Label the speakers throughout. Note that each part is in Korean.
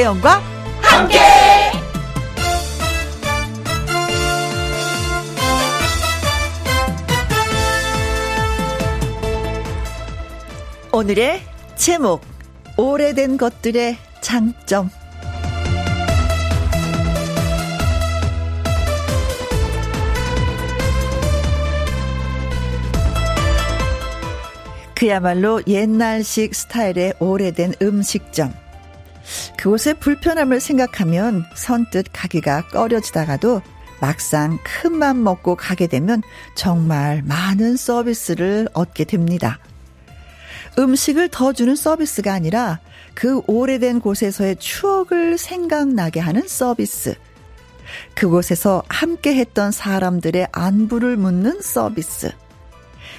Speaker 1: 김혜영과 함께. 오늘의 제목 오래된 것들의 장점 그야말로 옛날식 스타일의 오래된 음식점. 그곳의 불편함을 생각하면 선뜻 가기가 꺼려지다가도 막상 큰 맘 먹고 가게 되면 정말 많은 서비스를 얻게 됩니다. 음식을 더 주는 서비스가 아니라 그 오래된 곳에서의 추억을 생각나게 하는 서비스. 그곳에서 함께 했던 사람들의 안부를 묻는 서비스.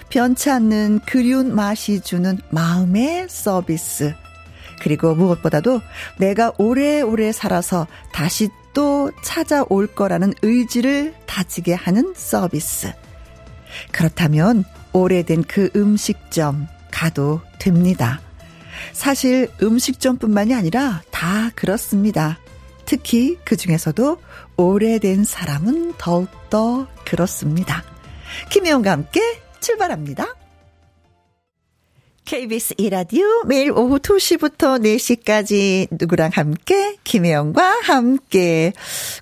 Speaker 1: 변치 않는 그리운 맛이 주는 마음의 서비스. 그리고 무엇보다도 내가 오래오래 살아서 다시 또 찾아올 거라는 의지를 다지게 하는 서비스. 그렇다면 오래된 그 음식점 가도 됩니다. 사실 음식점뿐만이 아니라 다 그렇습니다. 특히 그 중에서도 오래된 사람은 더욱더 그렇습니다. 김혜영과 함께 출발합니다. KBS 이라디오 매일 오후 2시부터 4시까지 누구랑 함께 김혜영과 함께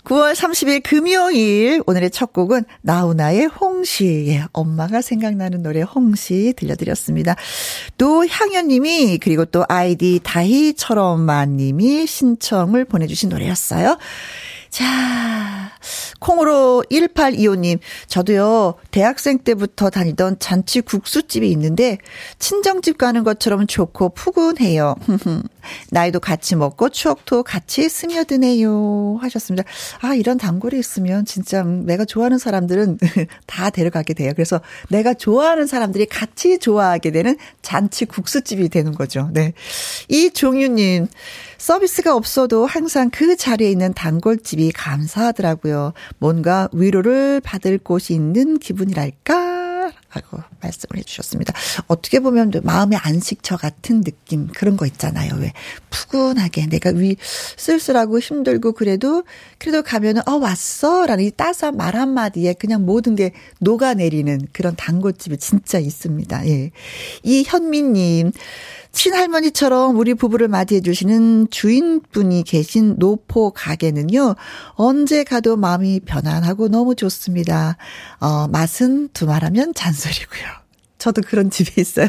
Speaker 1: 9월 30일 금요일 오늘의 첫 곡은 나훈아의 홍시 예, 엄마가 생각나는 노래 홍시 들려드렸습니다. 또 향연님이 그리고 또 아이디 다희처럼만 님이 신청을 보내주신 노래였어요. 자, 콩으로 1825님, 저도요, 대학생 때부터 다니던 잔치 국수집이 있는데, 친정집 가는 것처럼 좋고 푸근해요. 나이도 같이 먹고 추억도 같이 스며드네요. 하셨습니다. 아, 이런 단골이 있으면 진짜 내가 좋아하는 사람들은 다 데려가게 돼요. 그래서 내가 좋아하는 사람들이 같이 좋아하게 되는 잔치 국수집이 되는 거죠. 네. 이종유님, 서비스가 없어도 항상 그 자리에 있는 단골집이 감사하더라고요. 뭔가 위로를 받을 곳이 있는 기분이랄까? 하고 말씀을 해주셨습니다. 어떻게 보면 마음의 안식처 같은 느낌 그런 거 있잖아요. 왜 푸근하게 내가 위 쓸쓸하고 힘들고 그래도 그래도 가면은 어 왔어라는 이 따스한 말 한마디에 그냥 모든 게 녹아내리는 그런 단골집이 진짜 있습니다. 예. 이 현미님 친할머니처럼 우리 부부를 맞이해 주시는 주인분이 계신 노포 가게는요, 언제 가도 마음이 편안하고 너무 좋습니다. 어, 맛은 두말하면 잔소리고요. 저도 그런 집에 있어요.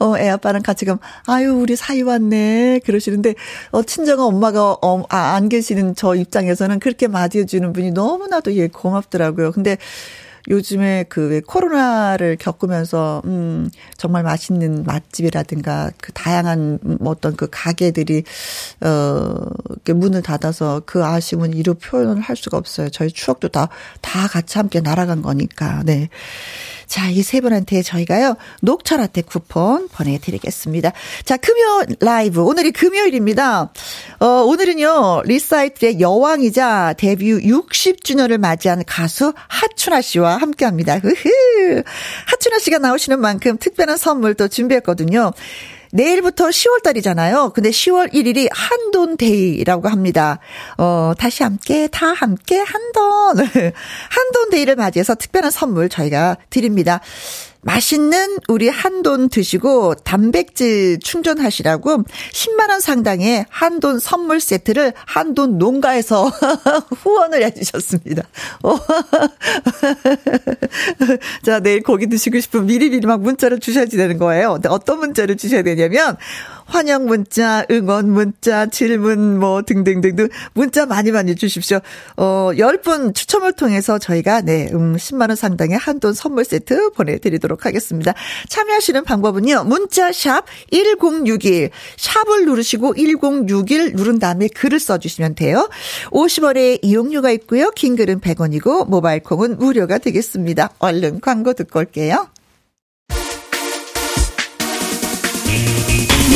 Speaker 1: 어, 애 아빠랑 같이 가면, 아유, 우리 사이 왔네. 그러시는데, 어, 친정은 엄마가, 어, 아, 안 계시는 저 입장에서는 그렇게 맞이해주는 분이 너무나도 예, 고맙더라고요. 근데, 요즘에 그 코로나를 겪으면서 음 정말 맛있는 맛집이라든가 그 다양한 어떤 그 가게들이 어 문을 닫아서 그 아쉬움은 이루 표현을 할 수가 없어요. 저희 추억도 다다 같이 함께 날아간 거니까. 네. 자, 이 세 분한테 저희가요, 녹차 라떼 쿠폰 보내드리겠습니다. 자, 금요 라이브. 오늘이 금요일입니다. 어, 오늘은요, 리사이틀의 여왕이자 데뷔 60주년을 맞이한 가수 하춘화 씨와 함께 합니다. 흐흐. 하춘화 씨가 나오시는 만큼 특별한 선물 도 준비했거든요. 내일부터 10월달이잖아요. 근데 10월 1일이 한돈 데이라고 합니다. 어, 다시 함께, 다 함께 한돈. 한돈 데이를 맞이해서 특별한 선물 저희가 드립니다. 맛있는 우리 한돈 드시고 단백질 충전하시라고 10만원 상당의 한돈 선물 세트를 한돈 농가에서 후원을 해주셨습니다. 자, 내일 고기 드시고 싶으면 미리미리 막 문자를 주셔야 되는 거예요. 어떤 문자를 주셔야 되냐면, 환영 문자, 응원 문자, 질문 뭐 등등등등 문자 많이 많이 주십시오. 어, 10분 추첨을 통해서 저희가 네, 음 10만 원 상당의 한돈 선물 세트 보내 드리도록 하겠습니다. 참여하시는 방법은요. 문자 샵 1061 샵을 누르시고 1061 누른 다음에 글을 써 주시면 돼요. 50원의 이용료가 있고요. 긴 글은 100원이고 모바일 콩은 무료가 되겠습니다. 얼른 광고 듣고 올게요.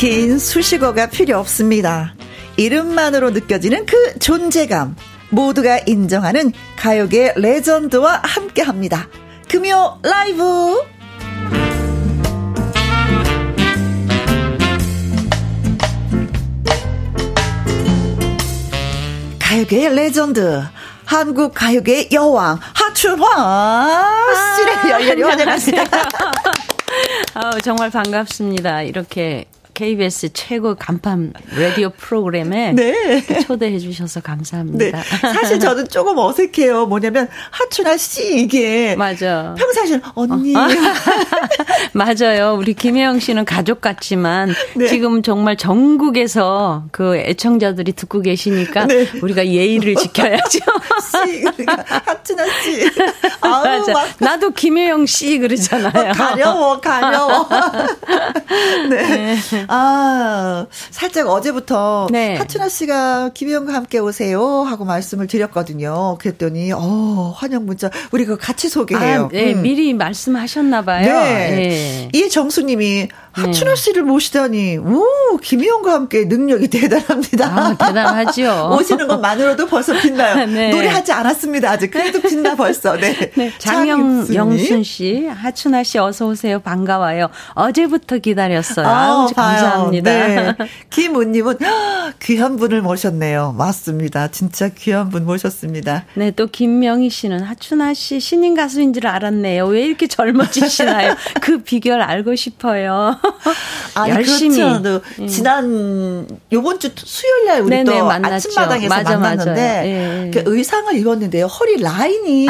Speaker 1: 긴 수식어가 필요 없습니다. 이름만으로 느껴지는 그 존재감. 모두가 인정하는 가요계 레전드와 함께 합니다. 금요 라이브! 가요계의 레전드. 한국 가요계의 여왕, 하춘화 씨를 열렬히 환영합니다.
Speaker 2: 아우, 정말 반갑습니다. 이렇게 KBS 최고 간판 라디오 프로그램에 네. 초대해 주셔서 감사합니다. 네.
Speaker 1: 사실 저는 조금 어색해요. 뭐냐면 하춘아 씨 이게 맞아. 평상시에 언니 어.
Speaker 2: 맞아요. 우리 김혜영 씨는 가족 같지만 네. 지금 정말 전국에서 그 애청자들이 듣고 계시니까 네. 우리가 예의를 지켜야죠.
Speaker 1: 씨 그러니까 하춘아 씨.
Speaker 2: 아우, 맞아. 막. 나도 김혜영 씨 그러잖아요.
Speaker 1: 가려워 가려워. 네. 네. 아, 살짝 어제부터 네. 하춘아 씨가 김혜영과 함께 오세요 하고 말씀을 드렸거든요. 그랬더니 어, 환영 문자 우리 그 같이 소개해요.
Speaker 2: 아, 네, 음. 미리 말씀하셨나 봐요. 네.
Speaker 1: 네. 이 정수 님이 하춘아 씨를 모시다니, 오, 김희영과 함께 능력이 대단합니다.
Speaker 2: 아, 대단하죠.
Speaker 1: 오시는 것만으로도 벌써 빛나요. 네. 노래하지 않았습니다. 아직. 그래도 빛나 벌써. 네. 네.
Speaker 2: 장영순 씨, 하춘아 씨 어서 오세요. 반가워요. 어제부터 기다렸어요. 아, 감사합니다. 네.
Speaker 1: 김은님은 귀한 분을 모셨네요. 맞습니다. 진짜 귀한 분 모셨습니다.
Speaker 2: 네, 또 김명희 씨는 하춘아 씨 신인 가수인 줄 알았네요. 왜 이렇게 젊어지시나요? 그 비결 알고 싶어요.
Speaker 1: 아니, 열심히. 그렇죠. 음. 지난 요번 주 수요일 날 우리 네네, 또 만났죠. 아침마당에서 맞아, 만났는데 예. 그 의상을 입었는데요. 허리 라인이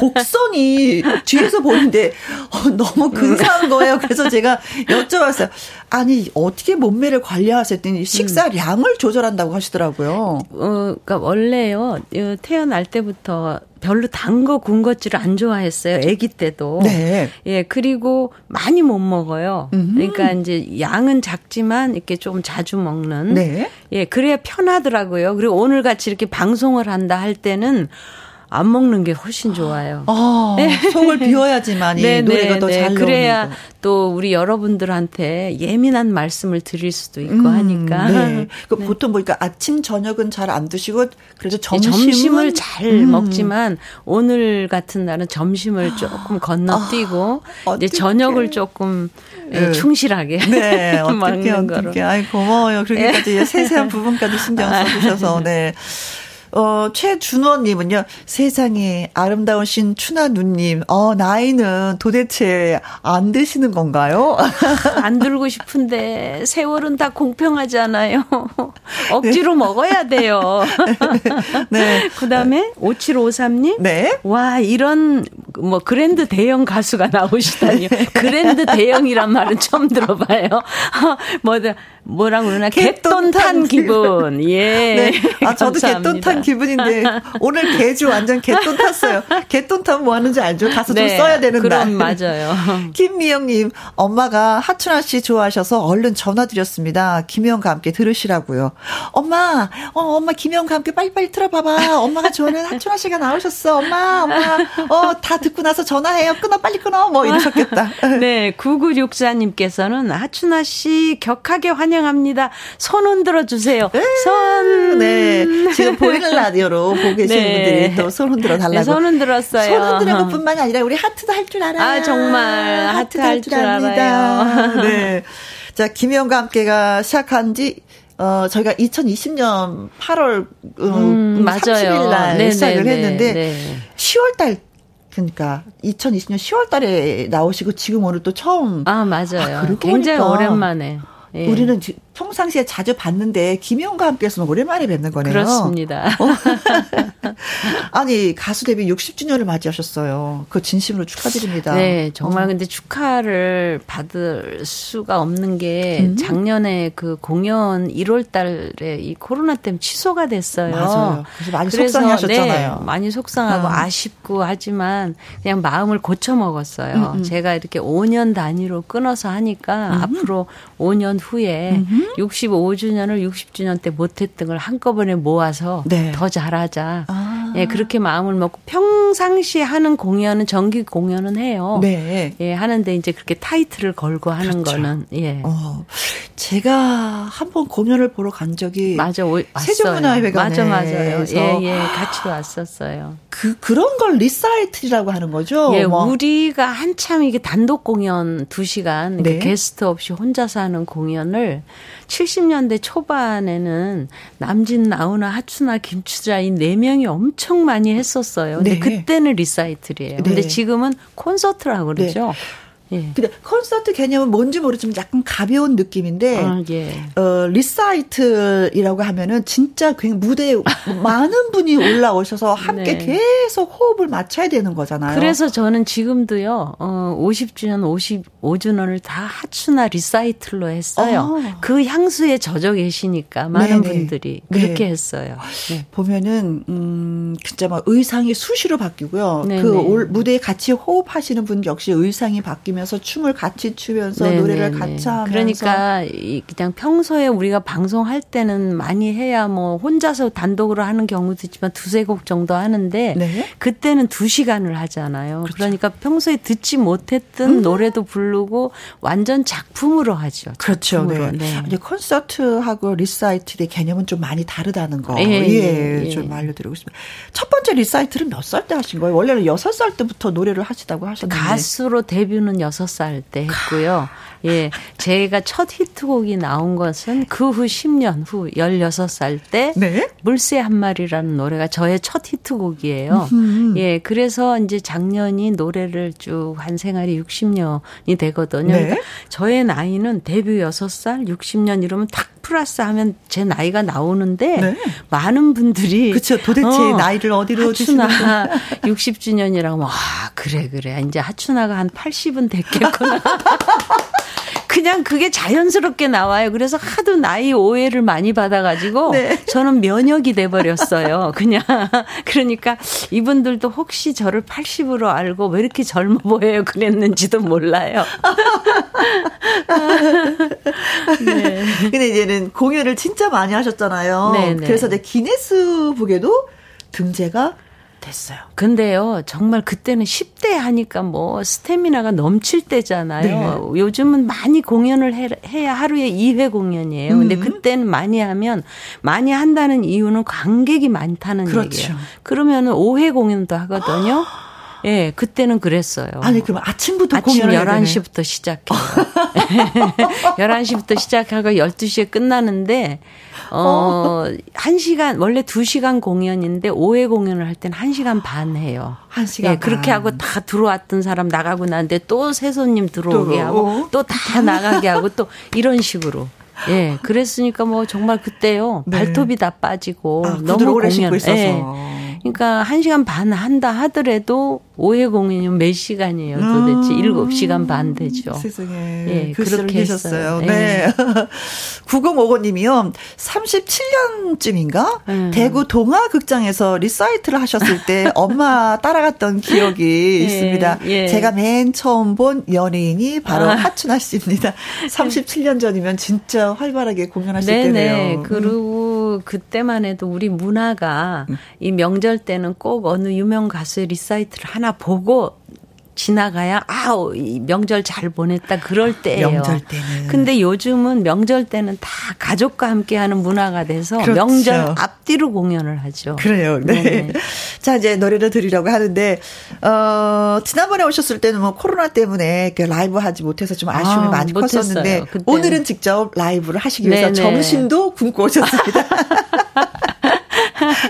Speaker 1: 곡, 선이 뒤에서 보는데 어, 너무 근사한 거예요. 그래서 제가 여쭤봤어요. 아니 어떻게 몸매를 관리하셨더니 식사량을 음. 조절한다고 하시더라고요.
Speaker 2: 어, 그러니까 원래요 태어날 때부터 별로 단 거 군 것질을 안 좋아했어요. 아기 때도. 네. 예, 그리고 많이 못 먹어요. 음흠. 그러니까 이제 양은 작지만 이렇게 좀 자주 먹는. 네. 예, 그래야 편하더라고요. 그리고 오늘 같이 이렇게 방송을 한다 할 때는 안 먹는 게 훨씬 좋아요.
Speaker 1: 아, 네. 속을 비워야지만 이 네, 노래가 네, 더잘 네.
Speaker 2: 그래야 또 우리 여러분들한테 예민한 말씀을 드릴 수도 있고 음, 하니까. 네.
Speaker 1: 그 네. 보통 보니까 아침 저녁은 잘 안 드시고 그래서 점심은
Speaker 2: 점심을 잘 음. 먹지만 오늘 같은 날은 점심을 조금 건너뛰고 아, 이제 저녁을 조금 네. 충실하게 네, 먹는 거로.
Speaker 1: 아이 고마워요. 그렇게까지 세세한 부분까지 신경 써주셔서 네. 어, 최준원님은요, 세상에 아름다운 신 추나 누님, 어, 나이는 도대체 안 드시는 건가요?
Speaker 2: 안 들고 싶은데, 세월은 다 공평하잖아요. 억지로 네. 먹어야 돼요. 네. 그 다음에, 5753님. 네. 와, 이런, 뭐, 그랜드 대형 가수가 나오시다니요. 그랜드 대형이란 말은 처음 들어봐요. 뭐다, 뭐라고 그러나 개돈 탄 기분. 예. 네.
Speaker 1: 아 저도 개돈 탄 기분인데 오늘 개주 완전 개돈 탔어요. 개돈 타면 뭐 하는지 알죠? 가서 네. 좀 써야 되는
Speaker 2: 그럼 날. 맞아요.
Speaker 1: 김미영님 엄마가 하춘아 씨 좋아하셔서 얼른 전화 드렸습니다. 김미영과 함께 들으시라고요. 엄마, 어 엄마 김미영과 함께 빨리빨리 틀어봐봐. 엄마가 좋아하는 하춘아 씨가 나오셨어. 엄마, 엄마, 어 다 듣고 나서 전화해요. 끊어 빨리 끊어. 뭐 이러셨겠다.
Speaker 2: 네, 9964님께서는 하춘아 씨 격하게 환영. 환영합니다. 손 흔들어 주세요. 네. 손.
Speaker 1: 네. 지금 보이는 라디오로 보고 계시는 네. 분들이 또손 흔들어 달라고. 네,
Speaker 2: 손 흔들었어요.
Speaker 1: 손 흔드는 것뿐만 아니라 우리 하트도 할 줄 알아요.
Speaker 2: 아, 정말. 하트, 할줄 알아요.
Speaker 1: 네. 자, 김영과 함께가 시작한 지 어, 저희가 2020년 8월, 음, 음, 30일 날 네, 시작을 네, 했는데, 네. 10월 달 그러니까 2020년 10월 달에 나오시고 지금 오늘 또 처음
Speaker 2: 아 맞아요. 아, 굉장히 오랜만에
Speaker 1: 예. 우리는 평상시에 자주 봤는데 김용과 함께해서 오랜만에 뵙는 거네요.
Speaker 2: 그렇습니다. 어.
Speaker 1: 아니 가수 데뷔 60주년을 맞이하셨어요. 그 진심으로 축하드립니다.
Speaker 2: 네, 정말 어. 근데 축하를 받을 수가 없는 게 음. 작년에 그 공연 1월달에 이 코로나 때문에 취소가 됐어요.
Speaker 1: 맞아요. 그래서 많이 그래서 속상하셨잖아요.
Speaker 2: 네, 많이 속상하고 어. 아쉽고 하지만 그냥 마음을 고쳐 먹었어요. 음, 음. 제가 이렇게 5년 단위로 끊어서 하니까 음. 앞으로 5년 후에 음. 65주년을 60주년 때 못했던 걸 한꺼번에 모아서 네. 더 잘하자. 아. 예, 그렇게 마음을 먹고 평상시에 하는 공연은 정기 공연은 해요. 네. 예, 하는데 이제 그렇게 타이틀을 걸고 하는 그렇죠. 거는 예. 어.
Speaker 1: 제가 한번 공연을 보러 간 적이 맞아 세종문화회관에
Speaker 2: 맞아 맞아요. 예, 예. 같이 왔었어요.
Speaker 1: 그 그런 걸 리사이틀이라고 하는 거죠.
Speaker 2: 예, 뭐. 우리가 한참 이게 단독 공연 2시간 네. 게스트 없이 혼자서 하는 공연을 70년대 초반에는 남진, 나훈아, 하춘화, 김추자 이 네 명이 엄청 많이 했었어요. 근데 네. 그때는 리사이틀이에요. 네. 근데 지금은 콘서트라고 그러죠. 네.
Speaker 1: 예. 근데 콘서트 개념은 뭔지 모르지만 약간 가벼운 느낌인데 아, 예. 어 리사이틀이라고 하면은 진짜 굉장히 무대에 많은 분이 올라오셔서 함께 네. 계속 호흡을 맞춰야 되는 거잖아요.
Speaker 2: 그래서 저는 지금도요. 어 50주년 55주년을 다 하츠나 리사이틀로 했어요. 어. 그 향수에 젖어 계시니까 많은 네네. 분들이 그렇게 네. 했어요.
Speaker 1: 네. 보면은 음 진짜 막 의상이 수시로 바뀌고요. 네네. 그 올, 무대에 같이 호흡하시는 분 역시 의상이 바뀌면 하면서 춤을 같이 추면서 네네네. 노래를 네, 같이 네. 하면서
Speaker 2: 그러니까 그냥 평소에 우리가 방송할 때는 많이 해야 뭐 혼자서 단독으로 하는 경우도 있지만 두세 곡 정도 하는데 네. 그때는 두 시간을 하잖아요. 그렇죠. 그러니까 평소에 듣지 못했던 음. 노래도 부르고 완전 작품으로 하죠.
Speaker 1: 그렇죠. 작품으로. 네. 네. 이제 콘서트하고 리사이틀의 개념은 좀 많이 다르다는 거. 예, 예, 예. 좀 알려드리고 싶습니다. 첫 번째 리사이틀은 몇 살 때 하신 거예요? 원래는 여섯 살 때부터 노래를 하시다고 하셨는데
Speaker 2: 가수로 데뷔는 6살 때 했고요. 예. 제가 첫 히트곡이 나온 것은 그 후 10년 후 16살 때 네? 물새 한 마리라는 노래가 저의 첫 히트곡이에요. 음흠. 예. 그래서 이제 작년이 노래를 쭉 한 생활이 60년이 되거든요. 네? 그러니까 저의 나이는 데뷔 6살, 60년 이러면 탁 플러스 하면 제 나이가 나오는데 네. 많은 분들이
Speaker 1: 그렇죠. 도대체 어, 나이를 어디로
Speaker 2: 하추나 60주년이라고 와 그래 그래 이제 하추나가 한 80은 됐겠구나. 그냥 그게 자연스럽게 나와요. 그래서 하도 나이 오해를 많이 받아가지고 네. 저는 면역이 돼버렸어요. 그냥 그러니까 이분들도 혹시 저를 80으로 알고 왜 이렇게 젊어 보여요 그랬는지도 몰라요.
Speaker 1: 네. 근데 이제는 공연을 진짜 많이 하셨잖아요. 네네. 네. 그래서 이제 기네스북에도 등재가 됐어요.
Speaker 2: 근데요, 정말 그때는 10대 하니까 뭐 스태미나가 넘칠 때잖아요. 네. 요즘은 많이 공연을 해, 야 하루에 2회 공연이에요. 근데 음. 그때는 많이 하면 많이 한다는 이유는 관객이 많다는 그렇죠. 얘기예요. 그러면은 5회 공연도 하거든요. 예, 네, 그때는 그랬어요.
Speaker 1: 아니, 그럼 아침부터
Speaker 2: 아침 11시부터 시작해요. 11시부터 시작하고 12시에 끝나는데 어, 1시간, 원래 2시간 공연인데 5회 공연을 할 때는 1시간 반 해요.
Speaker 1: 1시간 예,
Speaker 2: 그렇게 하고 다 들어왔던 사람 나가고 나는데 또 새 손님 들어오게 하고 또 다 나가게 하고 또 이런 식으로. 예, 그랬으니까 뭐 정말 그때요. 네. 발톱이 다 빠지고 아, 너무 공연. 예. 그러니까 1시간 반 한다 하더라도 5회 공연이면 몇 시간이에요 도대체? 음. 7시간 반 되죠.
Speaker 1: 세상에. 예, 그렇게 하셨어요. 네. 네. 9055님이요. 37년쯤인가? 음. 대구 동화극장에서 리사이틀을 하셨을 때 엄마 따라갔던 기억이 예, 있습니다. 예. 제가 맨 처음 본 연예인이 바로 아. 하춘화 씨입니다. 37년 전이면 진짜 활발하게 공연하실 네네. 때네요.
Speaker 2: 음. 그리고 그때만 해도 우리 문화가 음. 이 명절 때는 꼭 어느 유명 가수의 리사이틀을 하나 하나 보고 지나가야 아우 명절 잘 보냈다 그럴 때예요.
Speaker 1: 명절 때는.
Speaker 2: 근데 요즘은 명절 때는 다 가족과 함께하는 문화가 돼서 그렇죠. 명절 앞뒤로 공연을 하죠.
Speaker 1: 그래요. 네. 네네. 자 이제 노래를 드리려고 하는데 어 지난번에 오셨을 때는 뭐 코로나 때문에 그 라이브 하지 못해서 좀 아쉬움이 아, 많이 컸었는데 오늘은 직접 라이브를 하시기 위해서 네네. 점심도 굶고 오셨습니다.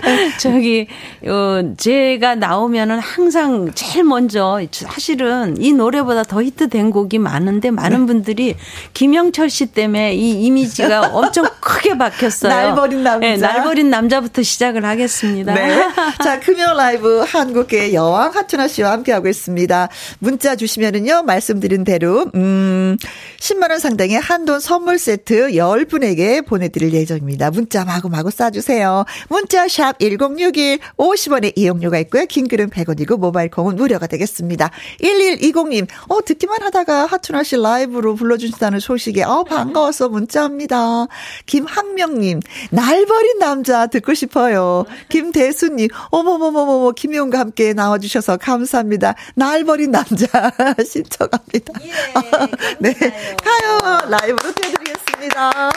Speaker 2: 저기 어 제가 나오면은 항상 제일 먼저 사실은 이 노래보다 더 히트된 곡이 많은데 많은 네. 분들이 김영철 씨 때문에 이 이미지가 엄청 크게 박혔어요.
Speaker 1: 날 버린 남자.
Speaker 2: 네, 날 버린 남자부터 시작을 하겠습니다. 네.
Speaker 1: 자, 금요 라이브 한국의 여왕 하춘아 씨와 함께하고 있습니다. 문자 주시면은요, 말씀드린 대로, 음, 10만원 상당의 한돈 선물 세트 10분에게 보내드릴 예정입니다. 문자 마구마구 쏴주세요. 문자 샵 1061, 50원의 이용료가 있고요. 긴 글은 100원이고, 모바일 콩은 무료가 되겠습니다. 1120님, 어, 듣기만 하다가 하춘아 씨 라이브로 불러주신다는 소식에, 어, 반가워서 문자합니다. 김학명님, 날 버린 남자 듣고 싶어요. 김대수님, 어머머머머머, 김용과 함께 나와주셔서 감사합니다. 날 버린 남자 신청합니다. 예, 네. 가요. 라이브로 띄워드리겠습니다.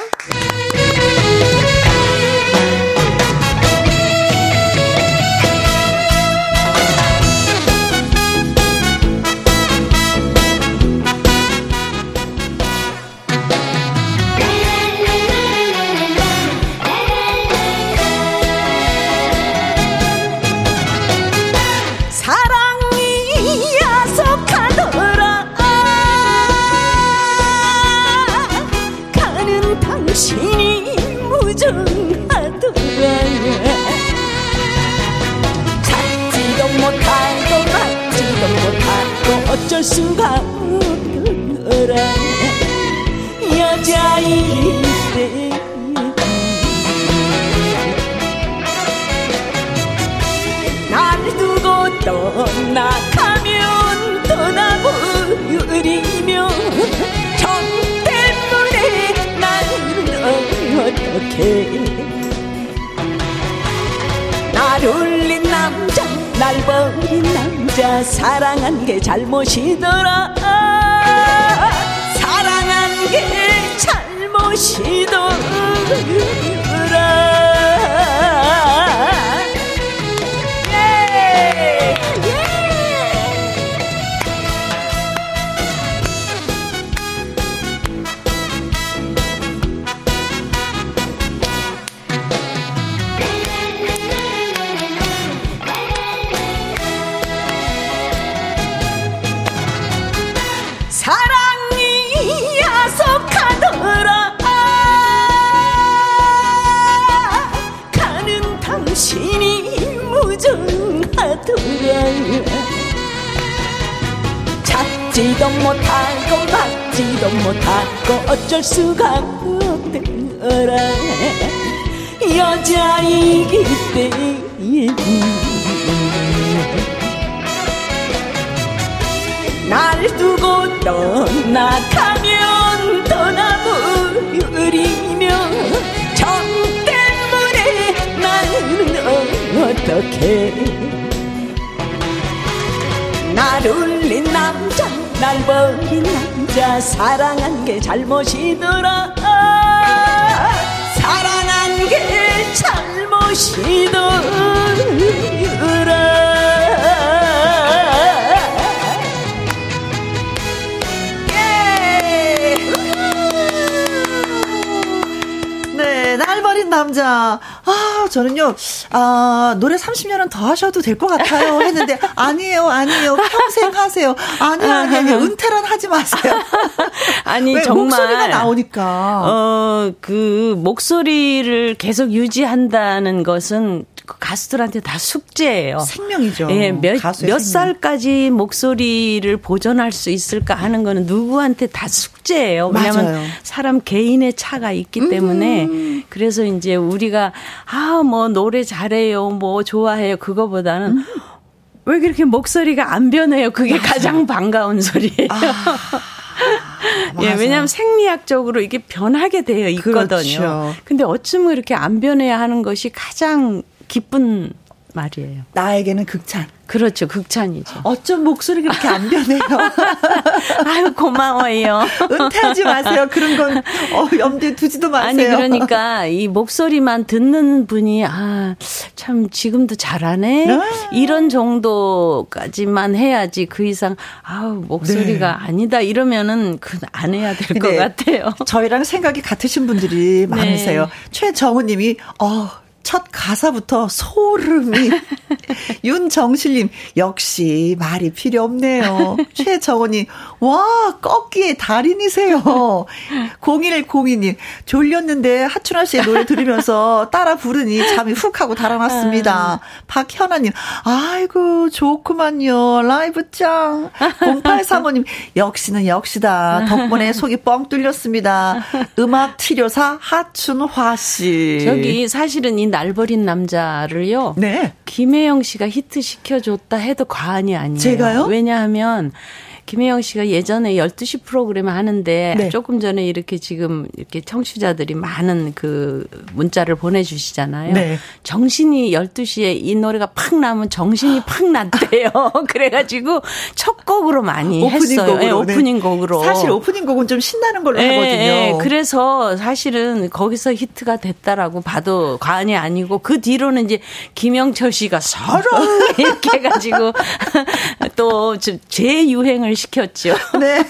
Speaker 3: 어쩔 수가 없더라 여자일 때날 두고 떠나가면 떠나버리며 정 때문에 나는 어떻게. 날 울린 남자 날 버린 남자 사랑한 게 잘못이더라. 사랑한 게 잘못이더라 찾지도 못하고 받지도 못하고 어쩔 수가 없더라. 여자이기 때문에 날 두고 떠나가면 떠나버리며 정 때문에 나는 어떻게 날 울린 남자 날 버린 남자 사랑한 게 잘못이더라. 사랑한 게 잘못이더라.
Speaker 1: 어린 남자. 아, 저는요, 아, 노래 30년은 더 하셔도 될 것 같아요. 했는데, 아니에요, 아니에요. 평생 하세요. 아니요, 아니요. 은퇴란 하지 마세요.
Speaker 2: 아니, 정말.
Speaker 1: 목소리가 나오니까.
Speaker 2: 어, 그, 목소리를 계속 유지한다는 것은 그 가수들한테 다 숙제예요.
Speaker 1: 생명이죠.
Speaker 2: 예, 몇, 몇. 살까지 목소리를 보존할 수 있을까 하는 거는 누구한테 다 숙제예요. 왜냐하면 사람 개인의 차가 있기 때문에 음. 그래서 이제 우리가 아, 뭐 노래 잘해요. 뭐 좋아해요. 그거보다는 음. 왜 그렇게 목소리가 안 변해요? 그게 맞아. 가장 반가운 소리예요. 아. 예, 왜냐하면 생리학적으로 이게 변하게 되어 있거든요. 그렇죠. 근데 어쩌면 이렇게 안 변해야 하는 것이 가장 기쁜 말이에요.
Speaker 1: 나에게는 극찬.
Speaker 2: 그렇죠. 극찬이죠.
Speaker 1: 어쩜 목소리가 그렇게 안 변해요?
Speaker 2: 아유, 고마워요.
Speaker 1: 은퇴하지 마세요. 그런 건, 어, 염두에 두지도 마세요.
Speaker 2: 아니, 그러니까 이 목소리만 듣는 분이, 아, 참, 지금도 잘하네? 네. 이런 정도까지만 해야지 그 이상, 아우, 목소리가 네. 아니다. 이러면은 그안 해야 될 것 같아요.
Speaker 1: 저희랑 생각이 같으신 분들이 많으세요. 네. 최정우 님이, 어, 첫 가사부터 소름이. 윤정실님, 역시 말이 필요 없네요. 최정원님, 와, 꺾기의 달인이세요. 0102님, 졸렸는데 하춘아 씨의 노래 들으면서 따라 부르니 잠이 훅 하고 달아났습니다. 박현아님, 아이고, 좋구만요. 라이브 짱. 0835님, 역시는 역시다. 덕분에 속이 뻥 뚫렸습니다. 음악 치료사 하춘화 씨.
Speaker 2: 저기 사실은 이날 버린 남자를요. 네. 김혜영 씨가 히트 시켜줬다 해도 과언이 아니에요.
Speaker 1: 제가요?
Speaker 2: 왜냐하면 김혜영 씨가 예전에 12시 프로그램 하는데 네. 조금 전에 이렇게 지금 이렇게 청취자들이 많은 그 문자를 보내주시잖아요. 네. 정신이 12시에 이 노래가 팍 나면 정신이 팍 났대요. 그래가지고 첫 곡으로 많이 오프닝 했어요. 곡으로, 네, 오프닝 곡으로.
Speaker 1: 사실 오프닝 곡은 좀 신나는 걸로 네, 하거든요. 네.
Speaker 2: 그래서 사실은 거기서 히트가 됐다라고 봐도 과언이 아니고 그 뒤로는 이제 김영철 씨가 서로 이렇게 해가지고 또 재유행을 시켰죠.
Speaker 1: 네.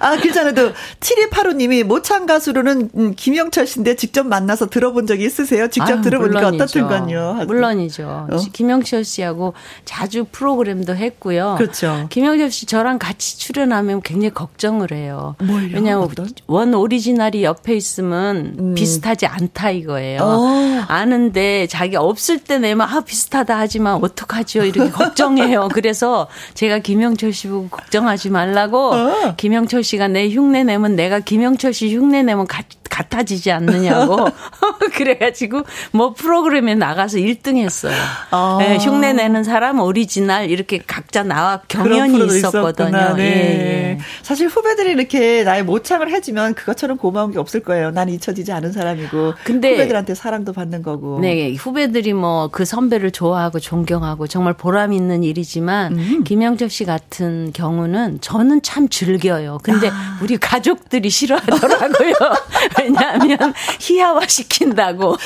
Speaker 1: 아, 그전에도 7285님이 모창 가수로는 음, 김영철 씨인데 직접 만나서 들어본 적이 있으세요? 직접 아유, 들어보니까 어떻던가요?
Speaker 2: 물론이죠. 어? 김영철 씨하고 자주 프로그램도 했고요.
Speaker 1: 그렇죠.
Speaker 2: 김영철 씨 저랑 같이 출연하면 굉장히 걱정을 해요.
Speaker 1: 뭘요?
Speaker 2: 왜냐하면 어떤? 원 오리지널이 옆에 있으면 음. 비슷하지 않다 이거예요. 어. 아는데 자기 없을 때 내면 아 비슷하다 하지만 어떡하죠? 이렇게 걱정해요. 그래서 제가 김영철 씨 보고 걱정 하지 말라고 어. 김영철 씨가 내 흉내 내면 내가 김영철 씨 흉내 내면 가, 같아지지 않느냐고. 그래가지고 뭐 프로그램에 나가서 1등 했어요. 어. 네, 흉내 내는 사람 오리지널 이렇게 각자 나와 경연이 있었거든요. 네. 예, 예.
Speaker 1: 사실 후배들이 이렇게 나의 모창을 해주면 그것처럼 고마운 게 없을 거예요. 난 잊혀지지 않은 사람이고. 근데 후배들한테 사랑도 받는 거고.
Speaker 2: 네, 후배들이 뭐 그 선배를 좋아하고 존경하고 정말 보람 있는 일이지만 음. 김영철 씨 같은 경우는 저는 참 즐겨요. 근데 아. 우리 가족들이 싫어하더라고요. 왜냐하면 희화화 시킨다고.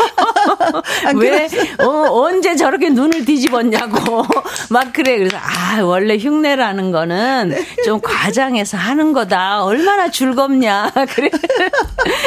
Speaker 2: 아, 왜 어, 언제 저렇게 눈을 뒤집었냐고 막 그래. 그래서 아 원래 흉내라는 거는 네. 좀 과장해서 하는 거다. 얼마나 즐겁냐. 그래.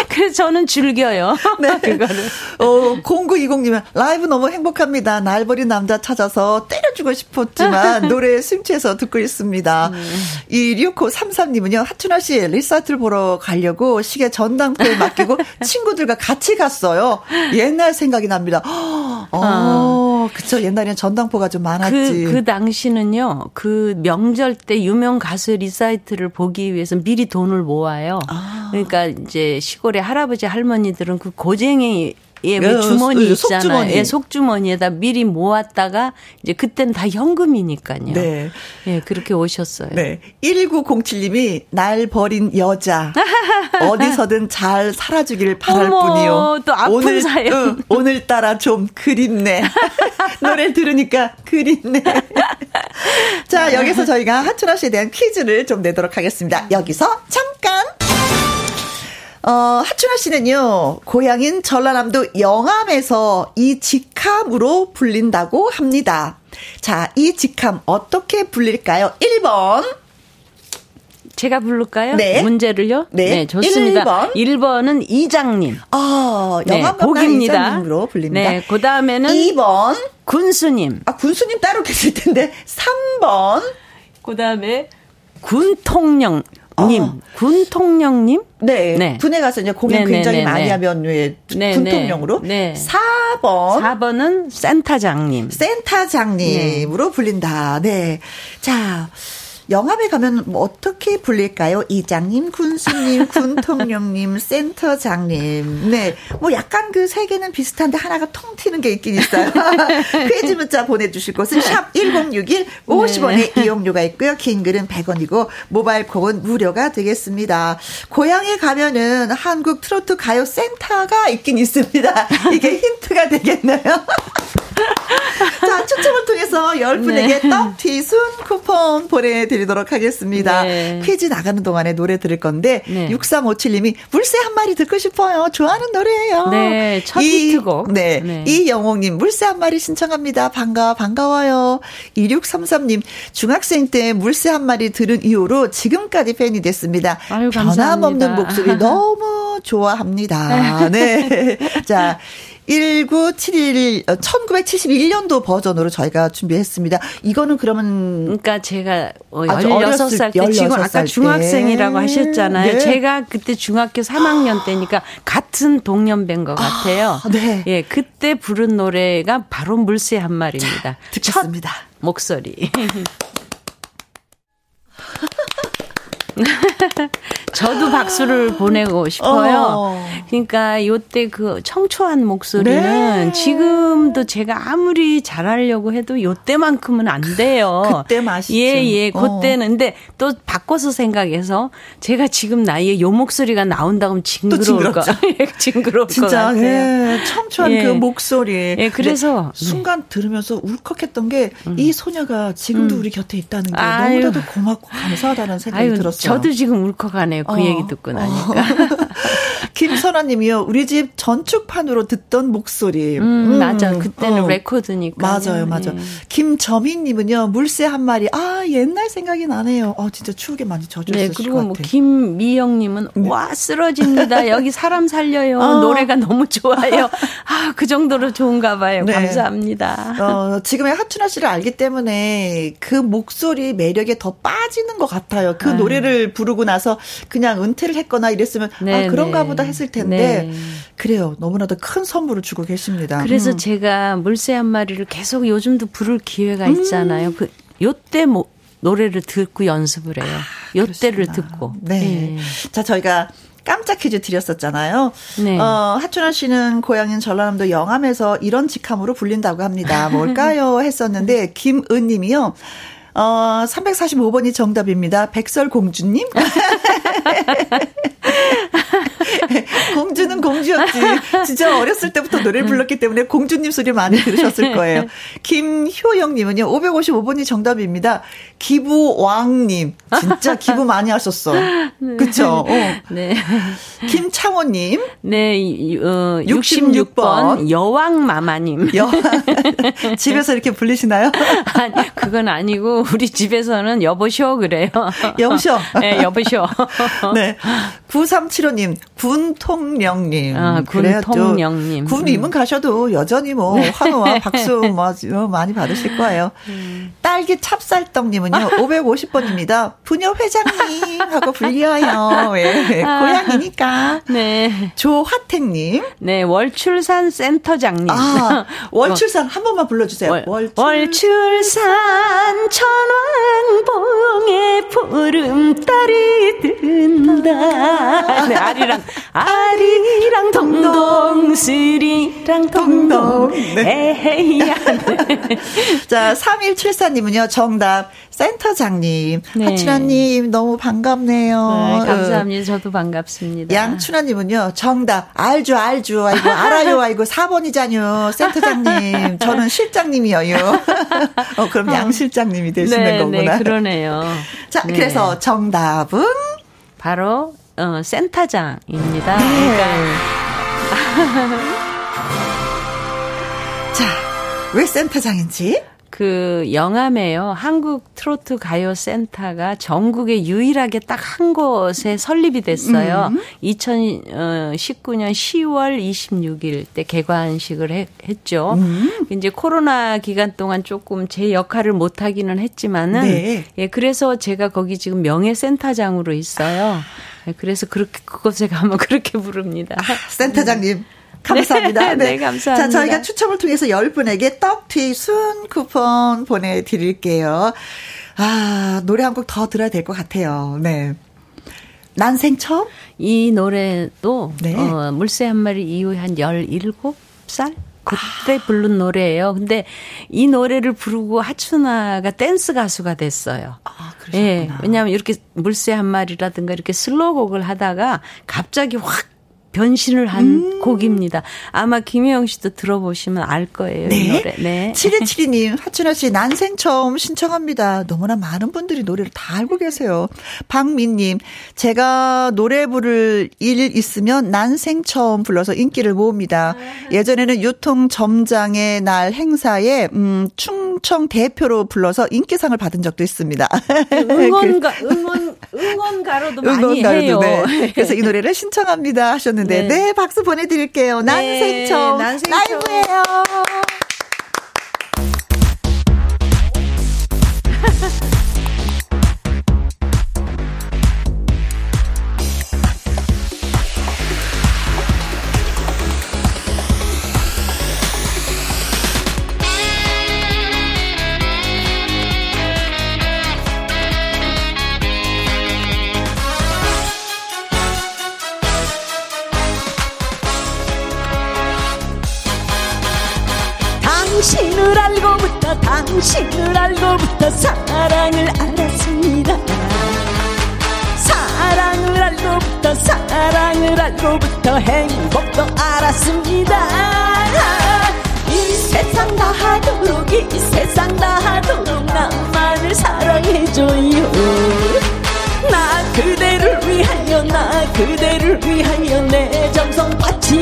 Speaker 2: 그래서 저는 즐겨요. 네. 그거를.
Speaker 1: 어 0920님은 라이브 너무 행복합니다. 날 버린 남자 찾아서 때려주고 싶었지만 노래에 심취해서 듣고 있습니다. 음. 이 류코 33님은요 하춘화 씨 리사이틀을 보러 가려고 시계 전당포에 맡기고 친구들과 같이 갔어요. 옛날 생각이 납니다. 어, 어. 그쵸. 옛날에는 전당포가 좀 많았지.
Speaker 2: 그, 그 당시는요, 그 명절 때 유명 가수 리사이틀을 보기 위해서 미리 돈을 모아요. 아. 그러니까 이제 시골의 할아버지 할머니들은 그 고쟁이 예, 뭐 주머니 있잖아요. 속주머니. 예, 속주머니에다 미리 모았다가 이제 그때는 다 현금이니까요. 네. 예, 그렇게 오셨어요.
Speaker 1: 네. 1907님이 날 버린 여자 어디서든 잘 살아주길 바랄 어머, 뿐이요.
Speaker 2: 또 아픈 오늘, 사연. 응,
Speaker 1: 오늘따라 좀 그립네. 노래 들으니까 그립네. 자, 여기서 저희가 하춘아 씨에 대한 퀴즈를 좀 내도록 하겠습니다. 여기서 잠깐. 어, 하춘아 씨는요, 고향인 전라남도 영암에서 이 직함으로 불린다고 합니다. 자, 이 직함 어떻게 불릴까요? 1번.
Speaker 2: 제가 부를까요? 네. 문제를요? 네. 네 좋습니다. 1번. 1번은 이장님.
Speaker 1: 아, 영암 네. 이장님으로 불립니다. 네,
Speaker 2: 그 다음에는
Speaker 1: 2번.
Speaker 2: 군수님.
Speaker 1: 아, 군수님 따로 계실 텐데. 3번.
Speaker 2: 그 다음에 군통령. 님, 어. 군통령님?
Speaker 1: 네, 네. 군에 가서 이제 공연 네네네네. 굉장히 많이 하면 왜 군통령으로. 네. 4번.
Speaker 2: 4번은 센터장님.
Speaker 1: 센터장님으로 네. 불린다. 네. 자, 영암에 가면 뭐 어떻게 불릴까요? 이장님, 군수님, 군통령님, 센터장님. 네. 뭐 약간 그 세 개는 비슷한데 하나가 통 튀는 게 있긴 있어요. 퀴즈 문자 보내주실 곳은 샵 1061 50원의 네. 이용료가 있고요. 긴 글은 100원이고 모바일 콩은 무료가 되겠습니다. 고향에 가면은 한국 트로트 가요 센터가 있긴 있습니다. 이게 힌트가 되겠네요. 자, 추첨을 통해서 10분에게 네. 떡튀순 쿠폰 보내드 리도록 하겠습니다. 네. 퀴즈 나가는 동안에 노래 들을 건데, 네. 6357님이 물새 한 마리 듣고 싶어요. 좋아하는 노래예요.
Speaker 2: 네, 첫 히트곡.
Speaker 1: 네, 네. 이영옥님, 물새 한 마리 신청합니다. 반가, 반가워요. 2633님, 중학생 때 물새 한 마리 들은 이후로 지금까지 팬이 됐습니다. 아유, 변함없는 목소리 너무 좋아합니다. 네. 자, 1971, 1971년도 버전으로 저희가 준비했습니다. 이거는 그러면.
Speaker 2: 그러니까 제가 16살 때, 16살 지금 아까 중학생이라고 하셨잖아요. 네. 제가 그때 중학교 3학년 때니까 같은 동년배인 것 같아요. 아, 네. 예, 그때 부른 노래가 바로 물새 한 마리입니다. 자,
Speaker 1: 듣겠습니다.
Speaker 2: 목소리. 저도 박수를 보내고 싶어요. 어. 그러니까 요때 그 청초한 목소리는 네. 지금도 제가 아무리 잘하려고 해도 요때만큼은 안 돼요.
Speaker 1: 그때 맛이죠.
Speaker 2: 예, 예. 어. 그때는 근데 또 바꿔서 생각해서 제가 지금 나이에 요 목소리가 나온다면 징그러울까? 징그러울 진짜, 것 같아요.
Speaker 1: 예, 청초한 예. 그 목소리.
Speaker 2: 예, 그래서
Speaker 1: 순간 들으면서 울컥했던 게이 음. 소녀가 지금도 음. 우리 곁에 있다는 게 아유. 너무나도 고맙고 감사하다는 생각이 아유, 들었어요.
Speaker 2: 저도 지금 울컥하네요. 그 어. 얘기 듣고 나니까. 어.
Speaker 1: 김선아님이요. 우리 집 전축판으로 듣던 목소리.
Speaker 2: 음, 음. 맞아. 그때는 어. 레코드니까.
Speaker 1: 맞아요, 맞아요. 네. 김점희님은요. 물새 한 마리. 아 옛날 생각이 나네요. 어 진짜 추억에 많이 젖었을 네,
Speaker 2: 그리고 뭐 김미영님은 네. 와 쓰러집니다. 여기 사람 살려요. 어. 노래가 너무 좋아요. 아그 정도로 좋은가 봐요. 네. 감사합니다.
Speaker 1: 어, 지금의 하춘아 씨를 알기 때문에 그 목소리 매력에 더 빠지는 것 같아요. 그 아유. 노래를 부르고 나서 그냥 은퇴를 했거나 이랬으면 네, 아 그런가 네. 보다 했을 텐데 네. 그래요. 너무나도 큰 선물을 주고 계십니다.
Speaker 2: 그래서 음. 제가 물새 한 마리를 계속 요즘도 부를 기회가 있잖아요. 음. 그 요때 뭐 노래를 듣고 연습을 해요. 아, 요때를 듣고.
Speaker 1: 네. 네. 자, 저희가 깜짝 퀴즈 드렸었잖아요. 네. 어, 하춘아 씨는 고향인 전라남도 영암에서 이런 직함으로 불린다고 합니다. 뭘까요? 했었는데 김은 님이요. 어, 345번이 정답입니다. 백설공주님? 공주는 공주였지. 진짜 어렸을 때부터 노래를 불렀기 때문에 공주님 소리 많이 들으셨을 거예요. 김효영님은요, 555번이 정답입니다. 기부왕님. 진짜 기부 많이 하셨어. 네. 그쵸? 어. 네. 김창호님.
Speaker 2: 네, 어, 66번. 66번. 여왕마마님. 여왕.
Speaker 1: 집에서 이렇게 불리시나요?
Speaker 2: 아니, 그건 아니고, 우리 집에서는 여보쇼 그래요.
Speaker 1: 여보쇼.
Speaker 2: 네, 여보쇼.
Speaker 1: 네. 9375님, 군통령님.
Speaker 2: 아, 군통령님.
Speaker 1: 군님은 음. 가셔도 여전히 뭐, 네. 환호와 박수 뭐, 많이 받으실 거예요. 음. 딸기 찹쌀떡님은요, 550번입니다. 부녀 회장님 하고 불려요. 예, 아. 고향이니까. 네. 조화택님.
Speaker 2: 네, 월출산 센터장님.
Speaker 1: 아, 월출산 한 번만 불러주세요. 월,
Speaker 2: 월출. 월출산 천왕봉에 보름달이 든다. 네, 아리랑, 아리랑 동동, 스리랑 동동. 네. 에헤이야. 네.
Speaker 1: 자, 3174님은요, 정답. 센터장님. 네. 하춘아님, 너무 반갑네요.
Speaker 2: 네, 감사합니다. 저도 반갑습니다.
Speaker 1: 양춘아님은요, 정답. 알죠, 알죠. 아이고, 알아요. 아이고, 4번이잖요. 센터장님. 저는 실장님이에요. 어, 그럼 양 실장님이 되시는 네, 거구나.
Speaker 2: 네, 그러네요.
Speaker 1: 자, 네. 그래서 정답은?
Speaker 2: 바로, 어, 센터장입니다. 네. 그러니까.
Speaker 1: 자, 왜 센터장인지?
Speaker 2: 그 영암에요. 한국 트로트 가요 센터가 전국에 유일하게 딱 한 곳에 설립이 됐어요. 음. 2019년 10월 26일 때 개관식을 해, 했죠. 음. 이제 코로나 기간 동안 조금 제 역할을 못 하기는 했지만은 네. 예, 그래서 제가 거기 지금 명예 센터장으로 있어요. 예, 그래서 그렇게 그곳에 가면 그렇게 부릅니다. 아,
Speaker 1: 센터장님. 감사합니다.
Speaker 2: 네. 네, 감사합니다.
Speaker 1: 자, 저희가 추첨을 통해서 10분에게 떡튀 순 쿠폰 보내드릴게요. 아, 노래 한 곡 더 들어야 될 것 같아요. 네. 난생 처음?
Speaker 2: 이 노래도, 네. 어, 물새 한 마리 이후에 한 17살? 그때 아. 부른 노래예요. 근데 이 노래를 부르고 하춘아가 댄스 가수가 됐어요.
Speaker 1: 아, 그러셨구나. 예.
Speaker 2: 왜냐하면 이렇게 물새 한 마리라든가 이렇게 슬로곡을 하다가 갑자기 확 변신을 한 음. 곡입니다. 아마 김혜영 씨도 들어보시면 알 거예요. 네. 이 노래. 네.
Speaker 1: 7272님, 하춘아 씨, 난생 처음 신청합니다. 너무나 많은 분들이 노래를 다 알고 계세요. 박민님, 제가 노래 부를 일 있으면 난생 처음 불러서 인기를 모읍니다. 예전에는 유통점장의 날 행사에, 음, 충청 대표로 불러서 인기상을 받은 적도 있습니다.
Speaker 2: 응원가, 응원, 응원가로도 많이 응원가로도, 해요.
Speaker 1: 네. 그래서 이 노래를 신청합니다 하셨는데, 하셨는데 네, 네 박수 보내드릴게요. 난생처 네, 난생처 라이브예요.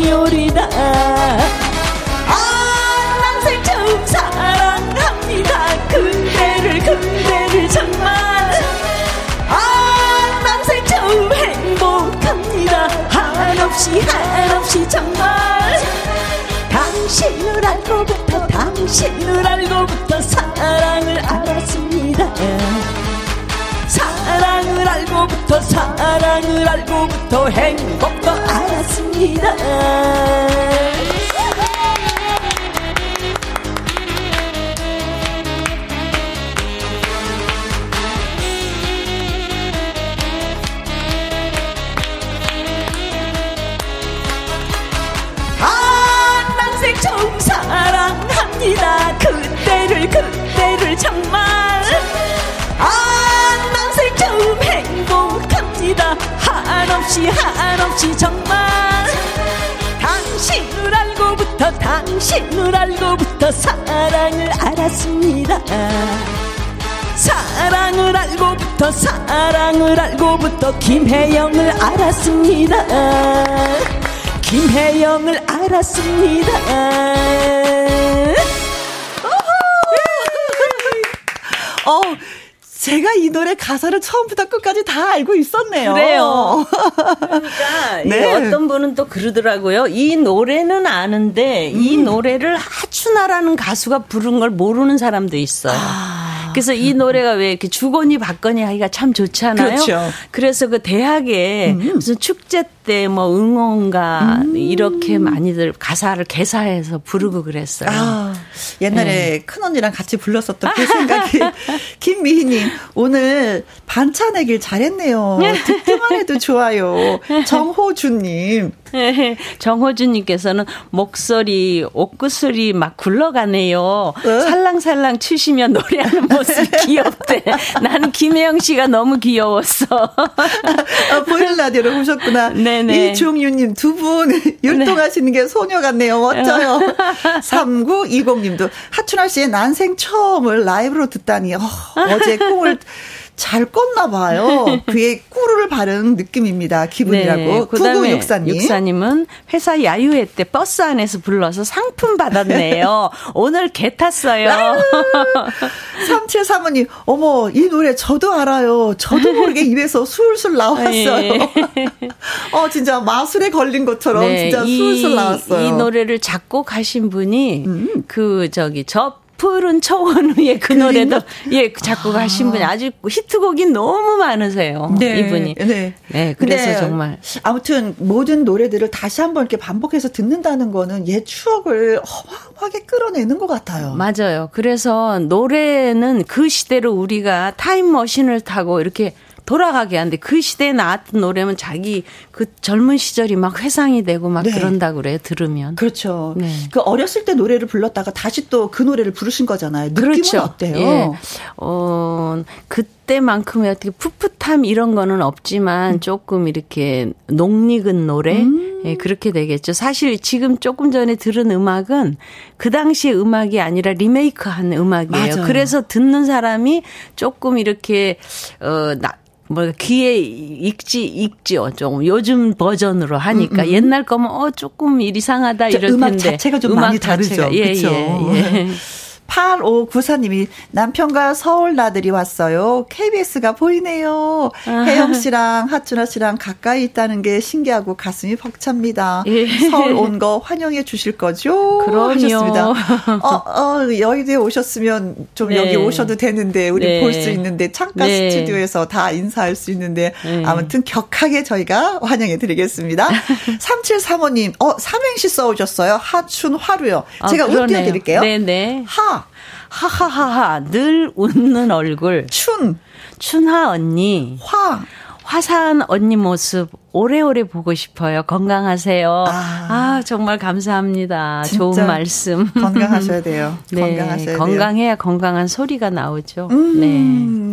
Speaker 3: 바치오리다. 아 난생 처음 사랑합니다. 그대를 그대를 정말 아 난생 처음 행복합니다. 한없이 한없이 정말 당신을 알고부터 당신을 알고부터 사랑을 알았습니다. 사랑을 알고부터 사랑을 알고 부터 행복도 알았습니다. 아 난생 처음 사랑합니다. 그때를 그때를 정 한없이 한없이 정말 당신을 알고부터 당신을 알고부터 사랑을 알았습니다. 사랑을 알고부터 사랑을 알고부터 김혜영을 알았습니다. 김혜영을 알았습니다.
Speaker 1: 어, 제가 이 노래 가사를 처음부터 끝까지 다 알고 있었네요.
Speaker 2: 그래요. 그러니까 네. 어떤 분은 또 그러더라고요. 이 노래는 아는데 음. 이 노래를 하춘화라는 가수가 부른 걸 모르는 사람도 있어요. 아. 그래서 이 노래가 왜 이렇게 주거니 받거니 하기가 참 좋잖아요. 그렇죠. 그래서 그 대학에 음. 무슨 축제 때 뭐 응원가 음. 이렇게 많이들 가사를 개사해서 부르고 그랬어요. 아,
Speaker 1: 옛날에 네. 큰 언니랑 같이 불렀었던 그 생각이 김미희님 오늘 반찬 내길 잘했네요. 듣기만 해도 좋아요. 정호준님
Speaker 2: 정호준님께서는 목소리 옷구슬이 막 굴러가네요. 어? 살랑살랑 추시면 노래하는 모습 귀엽대. 나는 김혜영 씨가 너무 귀여웠어.
Speaker 1: 아, 보이는 라디오를 보셨구나. 네 네. 이종유님 두 분 율동하시는 게 소녀 같네요. 멋져요. 3920님도 하춘아 씨의 난생 처음을 라이브로 듣다니 어, 어제 꿈을 잘 껐나 봐요. 그의 꿀을 바른 느낌입니다. 기분이라고. 네, 그다음에 육사님.
Speaker 2: 육사님은 회사 야유회 때 버스 안에서 불러서 상품 받았네요. 오늘 개 탔어요.
Speaker 1: 3735님, 어머, 이 노래 저도 알아요. 저도 모르게 입에서 술술 나왔어요. 네. 어, 진짜 마술에 걸린 것처럼 네, 진짜 술술 나왔어요.
Speaker 2: 이 노래를 작곡하신 분이 음. 그 저기 저 푸른 초원우의 그 노래도 예 작곡 하신 아. 분이 아주 히트곡이 너무 많으세요. 네. 이분이. 네. 네. 그래서 정말
Speaker 1: 아무튼 모든 노래들을 다시 한번 이렇게 반복해서 듣는다는 거는 옛 추억을 허하게 끌어내는 것 같아요.
Speaker 2: 맞아요. 그래서 노래는 그 시대로 우리가 타임머신을 타고 이렇게 돌아가게 하는데 그 시대에 나왔던 노래면 자기 그 젊은 시절이 막 회상이 되고 막 네. 그런다 그래요 들으면
Speaker 1: 그렇죠. 네. 그 어렸을 때 노래를 불렀다가 다시 또 그 노래를 부르신 거잖아요. 느낌은 그렇죠. 어때요? 예.
Speaker 2: 어 그때만큼의 어떻게 풋풋함 이런 거는 없지만 음. 조금 이렇게 녹익은 노래 음. 예, 그렇게 되겠죠. 사실 지금 조금 전에 들은 음악은 그 당시 음악이 아니라 리메이크한 음악이에요. 맞아요. 그래서 듣는 사람이 조금 이렇게 어나 뭐 귀에 익지 익지요 좀 요즘 버전으로 하니까 음, 음. 옛날 거면 어 조금 이상하다 이럴
Speaker 1: 음악
Speaker 2: 텐데
Speaker 1: 자체가 좀 음악 많이 다르죠. 예, 그렇죠. 예, 예. 8594님이 남편과 서울 나들이 왔어요. KBS가 보이네요. 혜영 씨랑 하춘아 씨랑 가까이 있다는 게 신기하고 가슴이 벅찹니다. 예. 서울 온 거 환영해 주실 거죠?
Speaker 2: 그럼요. 하셨습니다.
Speaker 1: 어, 어, 여의도에 오셨으면 좀 네. 여기 오셔도 되는데 우리 네. 볼수 있는데 창가 네. 스튜디오에서 다 인사할 수 있는데 네. 아무튼 격하게 저희가 환영해 드리겠습니다. 3735님, 어, 삼행시 써오셨어요. 하춘 화루요. 아, 제가 아, 웃겨 드릴게요. 네네. 하.
Speaker 2: 하하하하 늘 웃는 얼굴.
Speaker 1: 춘.
Speaker 2: 춘하 언니.
Speaker 1: 화.
Speaker 2: 화사한 언니 모습 오래오래 보고 싶어요. 건강하세요. 아, 아 정말 감사합니다. 좋은 말씀.
Speaker 1: 건강하셔야 돼요.
Speaker 2: 네, 건강하셔야 건강해야 돼요. 건강한 소리가 나오죠.
Speaker 1: 음,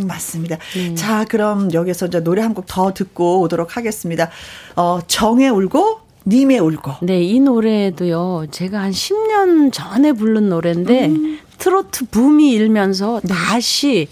Speaker 1: 네. 맞습니다. 네. 자, 그럼 여기서 이제 노래 한 곡 더 듣고 오도록 하겠습니다. 어, 정에 울고 님의 울고.
Speaker 2: 네, 이 노래도요. 제가 한 10년 전에 부른 노래인데 음. 트로트 붐이 일면서 네. 다시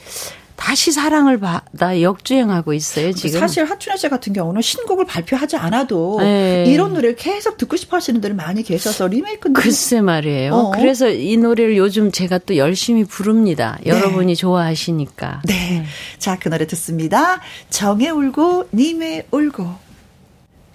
Speaker 2: 다시 사랑을 받아 역주행하고 있어요, 지금.
Speaker 1: 사실 하춘아 씨 같은 경우는 신곡을 발표하지 않아도 네. 이런 노래를 계속 듣고 싶어 하시는 분들이 많이 계셔서 리메이크
Speaker 2: 글쎄 말이에요. 어. 그래서 이 노래를 요즘 제가 또 열심히 부릅니다. 네. 여러분이 좋아하시니까.
Speaker 1: 네. 네. 자, 그 노래 듣습니다. 정에 울고 님의 울고.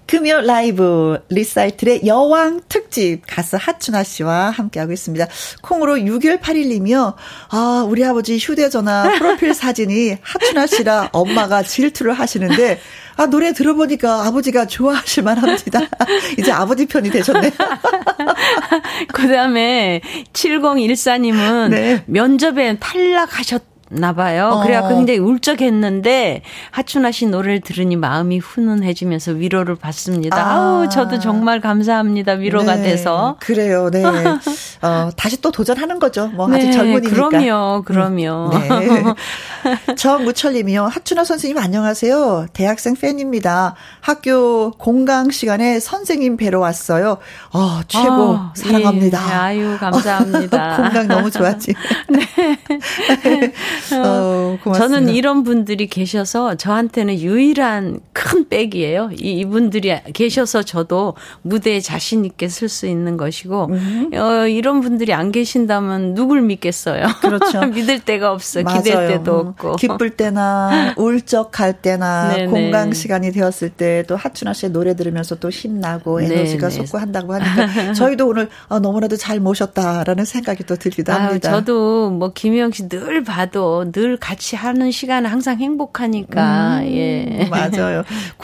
Speaker 1: 금요 라이브 리사이틀의 여왕 특집 가수 하춘아 씨와 함께하고 있습니다. 콩으로 6181님이요. 아, 우리 아버지 휴대전화 프로필 사진이 하춘아 씨라 엄마가 질투를 하시는데 아, 노래 들어보니까 아버지가 좋아하실 만합니다. 이제 아버지 편이 되셨네.
Speaker 2: 그 다음에 7014님은 네. 면접에 탈락하셨 나 봐요. 어. 그래갖고 굉장히 울적했는데 하춘아 씨 노래를 들으니 마음이 훈훈해지면서 위로를 받습니다. 아. 우 저도 정말 감사합니다. 위로가
Speaker 1: 네.
Speaker 2: 돼서.
Speaker 1: 그래요. 네. 어, 다시 또 도전하는 거죠. 뭐 네. 아직 젊은이니까.
Speaker 2: 그럼요. 그럼요. 음.
Speaker 1: 네. 정무철님이요. 하춘아 선생님 안녕하세요. 대학생 팬입니다. 학교 공강 시간에 선생님 뵈러 왔어요. 어, 최고 아, 사랑합니다.
Speaker 2: 예. 아유 감사합니다.
Speaker 1: 공강 너무 좋았지. 네.
Speaker 2: 어, 저는 이런 분들이 계셔서 저한테는 유일한 큰 백이에요. 이, 이분들이 계셔서 저도 무대에 자신 있게 쓸 수 있는 것이고 음. 어, 이런 분들이 안 계신다면 누굴 믿겠어요. 그렇죠. 믿을 데가 없어. 맞아요. 기댈 데도 없고.
Speaker 1: 기쁠 때나 울적할 때나 공강 시간이 되었을 때 또 하춘아 씨의 노래 들으면서 또 힘나고 에너지가 네네. 솟고 한다고 하니까 저희도 오늘 어, 너무나도 잘 모셨다라는 생각이 또 들기도 합니다.
Speaker 2: 아, 저도 뭐 김혜영 씨 늘 봐도 늘 같이 하는 시간은 항상 행복하니까, 음, 예.
Speaker 1: 맞아요.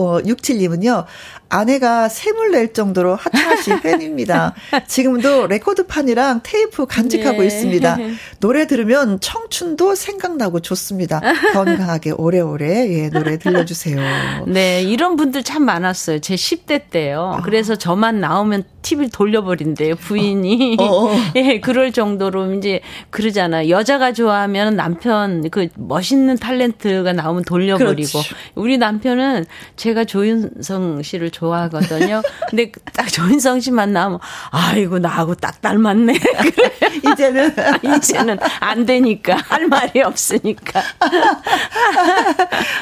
Speaker 1: 0567님은요, 아내가 샘을 낼 정도로 씨 팬입니다. 지금도 레코드판이랑 테이프 간직하고 네. 있습니다. 노래 들으면 청춘도 생각나고 좋습니다. 건강하게 오래오래 예, 노래 들려주세요.
Speaker 2: 네, 이런 분들 참 많았어요. 제 10대 때요. 아. 그래서 저만 나오면 TV를 돌려버린대요, 부인이. 어, 어. 어. 예, 그럴 정도로 이제 그러잖아. 여자가 좋아하면 남편 그 멋있는 탤런트가 나오면 돌려버리고. 그렇지. 우리 남편은 제가 조윤성 씨를 좋아하거든요. 근데 딱 조인성 씨만 나오면 아이고 나하고 딱 닮았네. 그래.
Speaker 1: 이제는
Speaker 2: 이제는 안 되니까 할 말이 없으니까.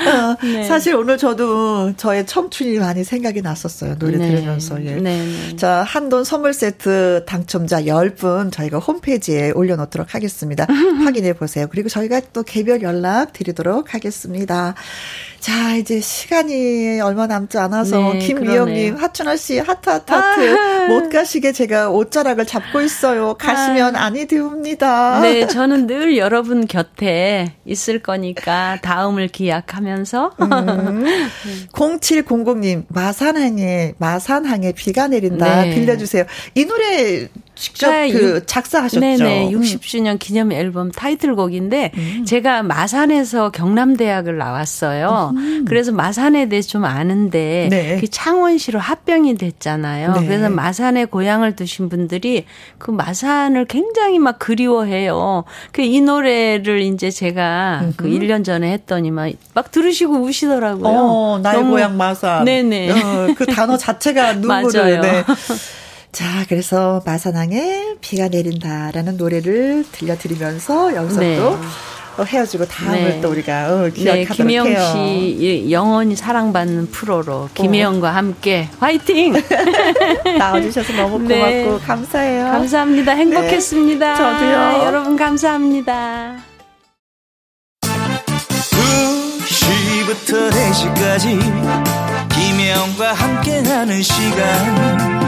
Speaker 1: 어, 네. 사실 오늘 저도 저의 청춘이 많이 생각이 났었어요. 노래 네. 들으면서. 예. 네. 네. 자, 한돈 선물 세트 당첨자 10분 저희가 홈페이지에 올려 놓도록 하겠습니다. 확인해 보세요. 그리고 저희가 또 개별 연락 드리도록 하겠습니다. 자, 이제 시간이 얼마 남지 않아서 네, 김미영님, 하춘아 씨 하트 하트 하트 아. 못 가시게 제가 옷자락을 잡고 있어요. 가시면 아. 니 되옵니다.
Speaker 2: 네, 저는 늘 여러분 곁에 있을 거니까 다음을 기약하면서. 음.
Speaker 1: 0700님 마산항에 마산항에 비가 내린다 네. 들려주세요. 이 노래 직접 네, 그 작사하셨죠.
Speaker 2: 네네. 60주년 음. 기념 앨범 타이틀곡인데 음. 제가 마산에서 경남대학을 나왔어요. 음. 그래서 마산에 대해서 좀 아는데 네. 그 창원시로 합병이 됐잖아요. 네. 그래서 마산에 고향을 두신 분들이 그 마산을 굉장히 막 그리워해요. 그 이 노래를 이제 제가 음흠. 그 1년 전에 했더니만 막 들으시고 우시더라고요.
Speaker 1: 어, 나의 너무, 고향 마산.
Speaker 2: 네네.
Speaker 1: 어, 그 단어 자체가 눈물을. 네. 자, 그래서 마산항에 비가 내린다라는 노래를 들려드리면서 여기서 네. 또 헤어지고 다음을 네. 또 우리가 어, 기억하도록 네,
Speaker 2: 김영
Speaker 1: 해요.
Speaker 2: 씨 영원히 사랑받는 프로로 김혜영과 어. 함께 화이팅!
Speaker 1: 나와주셔서 너무 네. 고맙고 네. 감사해요.
Speaker 2: 감사합니다. 행복했습니다.
Speaker 1: 네, 저도요.
Speaker 2: 여러분 감사합니다.
Speaker 4: 2시부터 4시까지 김혜영과 함께하는 시간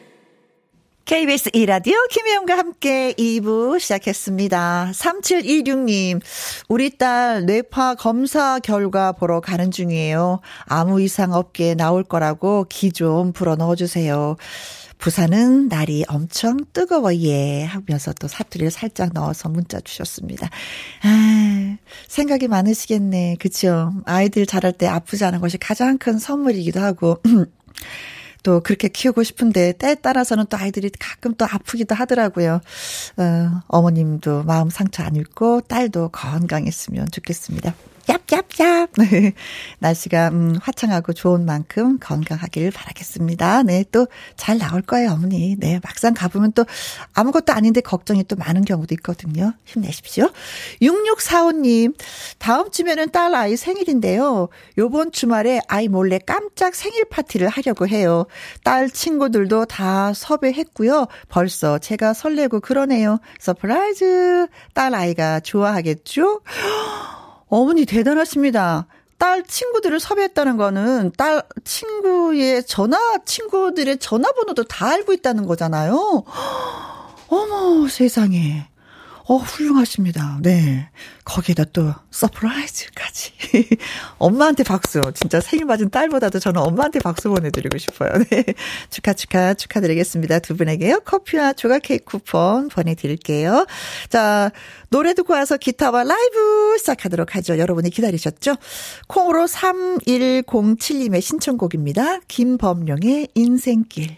Speaker 1: KBS 이라디오 김혜영과 함께 2부 시작했습니다. 3726님, 우리 딸 뇌파 검사 결과 보러 가는 중이에요. 아무 이상 없게 나올 거라고 기 좀 불어 넣어주세요. 부산은 날이 엄청 뜨거워, 예. 하면서 또 사투리를 살짝 넣어서 문자 주셨습니다. 아, 생각이 많으시겠네. 그쵸? 아이들 자랄 때 아프지 않은 것이 가장 큰 선물이기도 하고. 또 그렇게 키우고 싶은데 때에 따라서는 또 아이들이 가끔 또 아프기도 하더라고요. 어, 어머님도 마음 상처 안 입고 딸도 건강했으면 좋겠습니다. 얍얍얍. 날씨가 음, 화창하고 좋은 만큼 건강하길 바라겠습니다. 네, 또 잘 나올 거예요, 어머니. 네, 막상 가보면 또 아무것도 아닌데 걱정이 또 많은 경우도 있거든요. 힘내십시오. 6645님, 다음 주면은 딸 아이 생일인데요. 요번 주말에 아이 몰래 깜짝 생일 파티를 하려고 해요. 딸 친구들도 다 섭외했고요. 벌써 제가 설레고 그러네요. surprise. 딸 아이가 좋아하겠죠? 어머니 대단하십니다. 딸 친구들을 섭외했다는 거는 딸 친구의 전화, 친구들의 전화번호도 다 알고 있다는 거잖아요. 어머, 세상에. 어, 훌륭하십니다. 네. 거기에다 또 surprise까지. 엄마한테 박수. 진짜 생일 맞은 딸보다도 저는 엄마한테 박수 보내드리고 싶어요. 네. 축하, 축하, 축하드리겠습니다. 두 분에게요. 커피와 조각 케이크 쿠폰 보내드릴게요. 자, 노래 듣고 와서 기타와 라이브 시작하도록 하죠. 여러분이 기다리셨죠? 콩으로 3107님의 신청곡입니다. 김범룡의 인생길.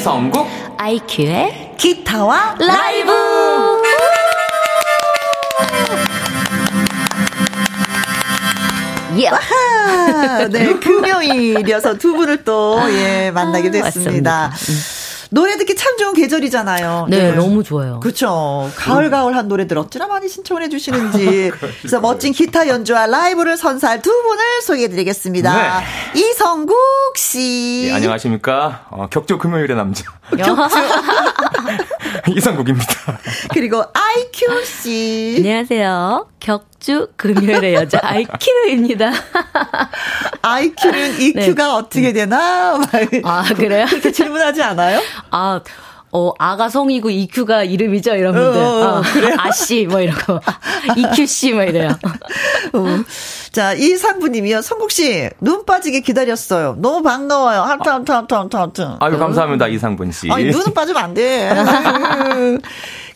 Speaker 5: 이성국
Speaker 3: 아이큐의
Speaker 1: 기타와
Speaker 3: 라이브
Speaker 1: 예. 와하! 네, 금요일이어서 두 분을 또, 예, 만나게 됐습니다. 아, 노래 듣기 참 좋은 계절이잖아요.
Speaker 3: 네, 네. 너무 좋아요.
Speaker 1: 그렇죠. 가을 가을한 노래들 어찌나 많이 신청을 해주시는지. 그래서 멋진 기타 연주와 라이브를 선사할 두 분을 소개해드리겠습니다. 네. 이성국 씨.
Speaker 5: 예, 안녕하십니까. 어, 격조 금요일의 남자. 격조. 이성국입니다.
Speaker 1: 그리고 IQ 씨.
Speaker 3: 안녕하세요. 격주 금요일의 여자 IQ입니다.
Speaker 1: IQ는 EQ가 네. 어떻게 되나?
Speaker 3: 아, 그래요?
Speaker 1: 그렇게 질문하지 않아요?
Speaker 3: 아, 어, 아가 성이고 EQ가 이름이죠? 이런 분들. 어, 어, 어? 아씨, 뭐 이런 거. EQ씨, 뭐 이래요. 어.
Speaker 1: 자, 이상분님이요. 성국씨, 눈 빠지게 기다렸어요. 너무 반가워요. 하트, 하트, 하트, 하트, 하트.
Speaker 5: 아유, 감사합니다. 이상분씨.
Speaker 1: 아니, 눈은 빠지면 안 돼.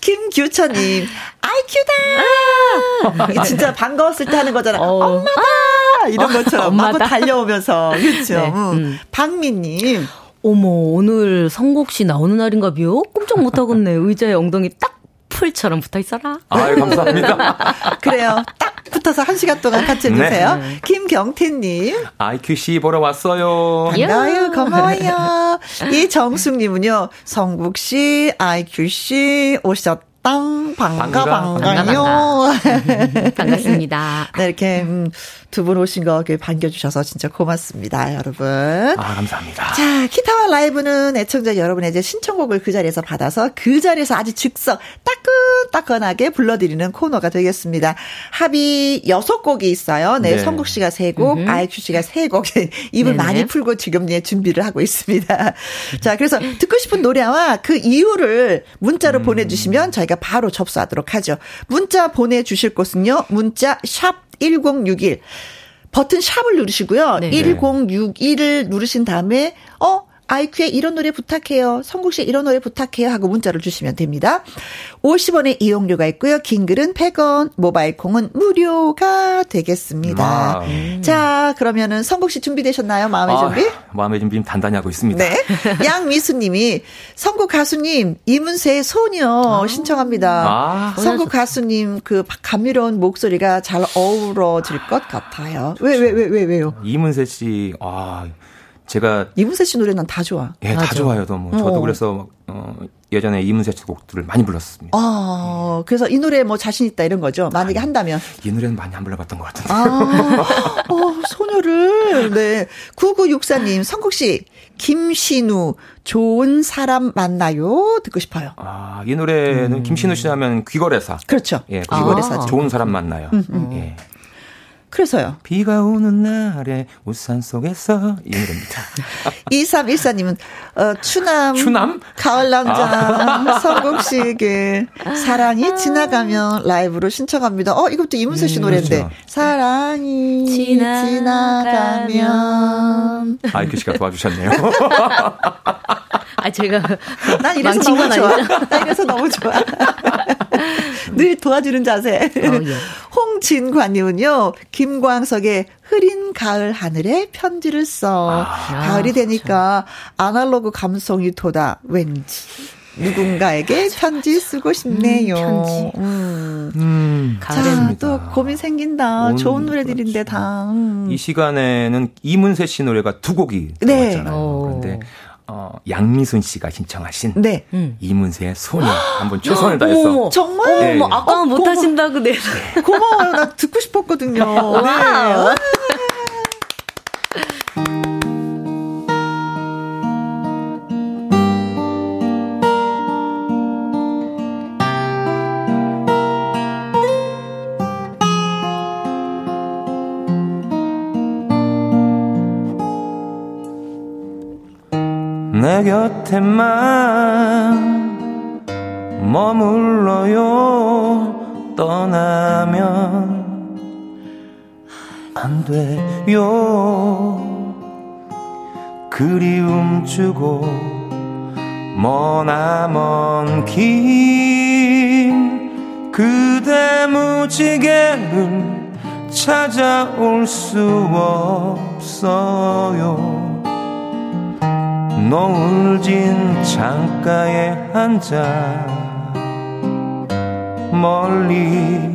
Speaker 1: 김규천님, 아이큐다! 아~ 진짜 반가웠을 때 하는 거잖아. 어. 엄마다! 이런 것처럼. 엄마다. 막 달려오면서. 그렇죠. 네. 음. 박민님.
Speaker 3: 어머, 오늘 성국 씨 나오는 날인가비요? 꼼짝 못하겠네. 의자에 엉덩이 딱 풀처럼 붙어 있어라.
Speaker 5: 아 감사합니다.
Speaker 1: 그래요. 딱 붙어서 한 시간 동안 같이 해주세요. 네. 김경태님.
Speaker 5: IQC 보러 왔어요.
Speaker 1: 반가워요. 고마워요. 이정숙님은요, 성국씨, IQC 오셨 땅 반가 반가요.
Speaker 3: 반갑습니다.
Speaker 1: 네 이렇게 음, 두분 오신 거 이렇게 반겨주셔서 진짜 고맙습니다, 여러분.
Speaker 5: 아 감사합니다.
Speaker 1: 자 기타와 라이브는 애청자 여러분의 이제 신청곡을 그 자리에서 받아서 그 자리에서 아주 즉석 따끈따끈하게 불러드리는 코너가 되겠습니다. 합이 여섯 곡이 있어요. 네, 네. 성국 씨가 세 곡, 음. 아이큐 씨가 세 곡. 입을 네네. 많이 풀고 지금 네 준비를 하고 있습니다. 자 그래서 듣고 싶은 노래와 그 이유를 문자로 음. 보내주시면 저희가 저희가 바로 접수하도록 하죠. 문자 보내주실 곳은요. 문자 샵 1061. 버튼 샵을 누르시고요. 네. 1061을 누르신 다음에 어 아이큐에 이런 노래 부탁해요. 성국 씨 이런 노래 부탁해요. 하고 문자를 주시면 됩니다. 50원의 이용료가 있고요. 긴 글은 100원, 모바일 콩은 무료가 되겠습니다. 아, 음. 자, 그러면은 성국 씨 준비되셨나요? 마음의 아, 준비?
Speaker 5: 마음의 준비 단단히 하고 있습니다.
Speaker 1: 네. 양미수 님이 성국 가수님 이문세의 소녀 아. 신청합니다. 아, 성국 가수님 그 감미로운 목소리가 잘 어우러질 것 같아요. 왜, 왜, 왜, 왜, 왜요?
Speaker 5: 이문세 씨, 아. 제가
Speaker 1: 이문세 씨 노래 난 다 좋아.
Speaker 5: 예, 다 좋아요. 너무. 저도 어. 그래서 어 예전에 이문세 씨 곡들을 많이 불렀습니다.
Speaker 1: 아, 그래서 이 노래 뭐 자신 있다 이런 거죠. 만약에 아니, 한다면.
Speaker 5: 이 노래는 많이 안 불러봤던 것 같은데.
Speaker 1: 아, 어, 소녀를. 네. 9964님, 성국 씨, 김신우, 좋은 사람 만나요? 듣고 싶어요.
Speaker 5: 아, 이 노래는 음. 김신우 씨 하면 귀거래사.
Speaker 1: 그렇죠.
Speaker 5: 예, 귀거래사. 아. 좋은 사람 만나요. 음, 음. 예.
Speaker 1: 그래서요.
Speaker 5: 비가 오는 날에 우산 속에서 이 노래입니다.
Speaker 1: 2314님은 어, 추남, 추남? 가을 남자 아. 성국 씨에게 사랑이 지나가면 라이브로 신청합니다. 어 이것도 이문세 씨 음, 노래인데 그렇죠. 사랑이 지나가면, 지나가면.
Speaker 5: 아이큐 씨가 도와주셨네요.
Speaker 3: 아 제가
Speaker 1: 난 이래서 너무 좋아. 나 이래서 너무 좋아. 늘 도와주는 자세. 어, 예. 홍진관님은요, 김광석의 흐린 가을 하늘에 편지를 써. 아, 가을이 되니까 아날로그 감성이 돋아, 왠지. 누군가에게 편지 쓰고 싶네요. 음, 편지. 음. 음, 자, 또 고민 생긴다. 좋은 노래들인데 그렇죠. 다. 음.
Speaker 5: 이 시간에는 이문세 씨 노래가 두 곡이 네. 들어갔잖아요. 그런데 어, 양미순 씨가 신청하신 네. 음. 이문세의 소녀 한번 최선을 다해서
Speaker 1: 어머, 정말
Speaker 3: 네. 어머, 아까 어, 못 하신다고 네.
Speaker 1: 고마워요. 나 듣고 싶었거든요. 네.
Speaker 6: 곁에만 머물러요. 떠나면 안 돼요. 그리움 주고 머나먼 긴 그대 무지개를 찾아올 수 없어요 노을 진 창가에 앉아 멀리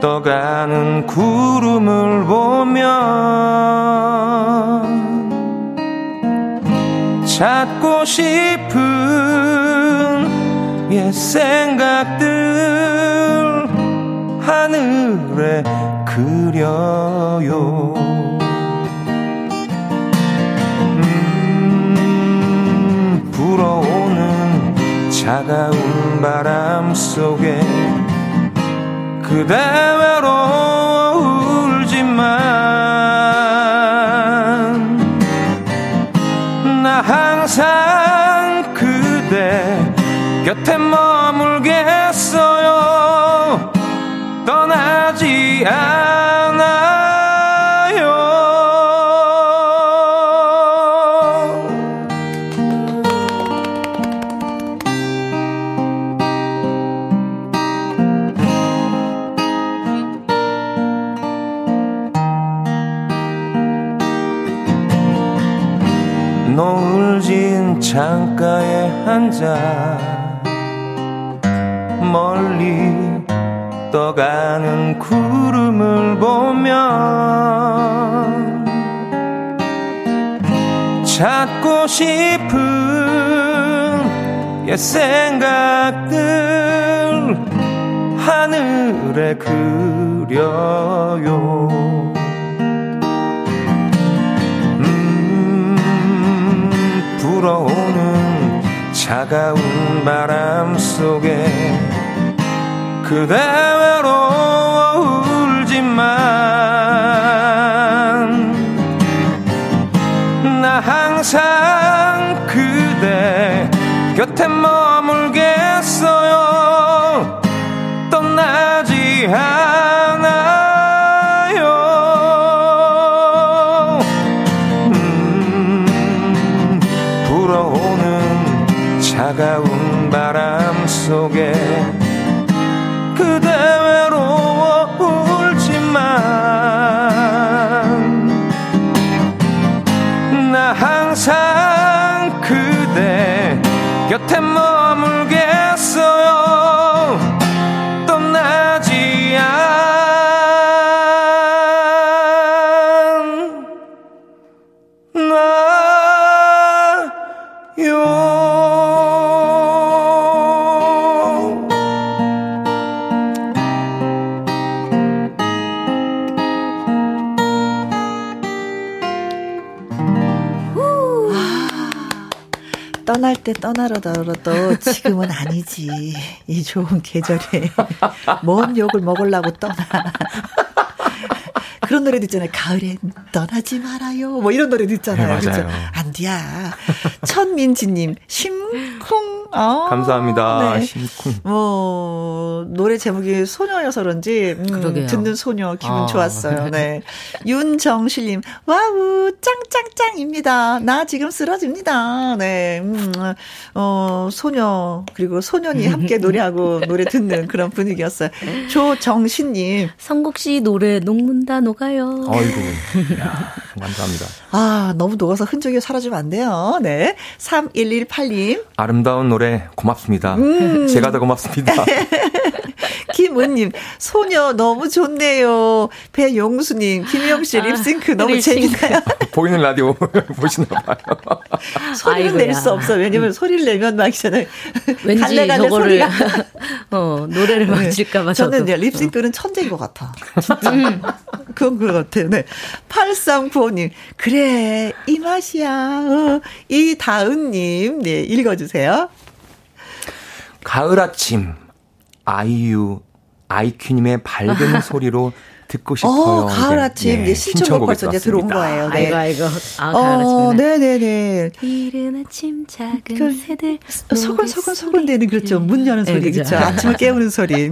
Speaker 6: 떠가는 구름을 보면 찾고 싶은 옛 생각들 하늘에 그려요 차가운 바람 속에 그대 외로 울지만 앉아 멀리 떠가는 구름을 보면 찾고 싶은 옛 생각들 하늘에 그려요. 음 불어오는 차가운 바람 속에 그대 외로워 울지만 나 항상 그대 곁에 머물겠어요. 떠나지 않
Speaker 1: 떠날 때 떠나더라도 지금은 아니지. 이 좋은 계절에 뭔 욕을 먹으려고 떠나. 그런 노래도 있잖아요. 가을엔 떠나지 말아요. 뭐 이런 노래도 있잖아요.
Speaker 5: 네,
Speaker 1: 그렇죠? 안디야. 천민지님, 심쿵. 어,
Speaker 5: 감사합니다. 네. 심쿵.
Speaker 1: 뭐, 노래 제목이 소녀여서 그런지, 음, 듣는 소녀 기분 아. 좋았어요. 네. 윤정실님, wow, 짱짱짱입니다. 나 지금 쓰러집니다. 네. 음, 어, 소녀, 그리고 소년이 함께 노래하고 노래 듣는 그런 분위기였어요. 조정신님.
Speaker 3: 성국 씨 노래 녹문다 녹아요.
Speaker 5: 아이고. 야, 감사합니다.
Speaker 1: 아, 너무 녹아서 흔적이 사라지면 안 돼요. 네. 3118님.
Speaker 5: 아름다운 노래 고맙습니다. 음. 제가 더 고맙습니다.
Speaker 1: 김은님, 소녀 너무 좋네요. 배용수님, 김영 씨 아, 립싱크 너무 립싱크. 재밌나요?
Speaker 5: 보이는 라디오 보시나 봐요.
Speaker 1: 소리를 낼 수 없어. 왜냐면 소리를 내면 막 있잖아요.
Speaker 3: 왠지 갈래갈래 소리가. 어, 노래를 맞을까봐. 네.
Speaker 1: 저는 이제 립싱크는 천재인 것 같아. 진짜. 음. 그건 그런 것 같아요. 네. 8395님, 그래, 이 맛이야. 어, 이다은님, 네, 읽어주세요.
Speaker 5: 가을 아침, 아이유, 아이큐님의 밝은 소리로 듣고 싶어요.
Speaker 1: 어, 가을 아침 네, 신청곡 벌써 이제 들어온 거예요.
Speaker 3: 네. 아이고 아이고. 아, 가을 어,
Speaker 1: 네네네.
Speaker 3: 이른 아침 작은 그, 새들
Speaker 1: 소근소근 소근대는 그렇죠. 문 여는 네, 소리 그렇죠. 아침을 깨우는 소리.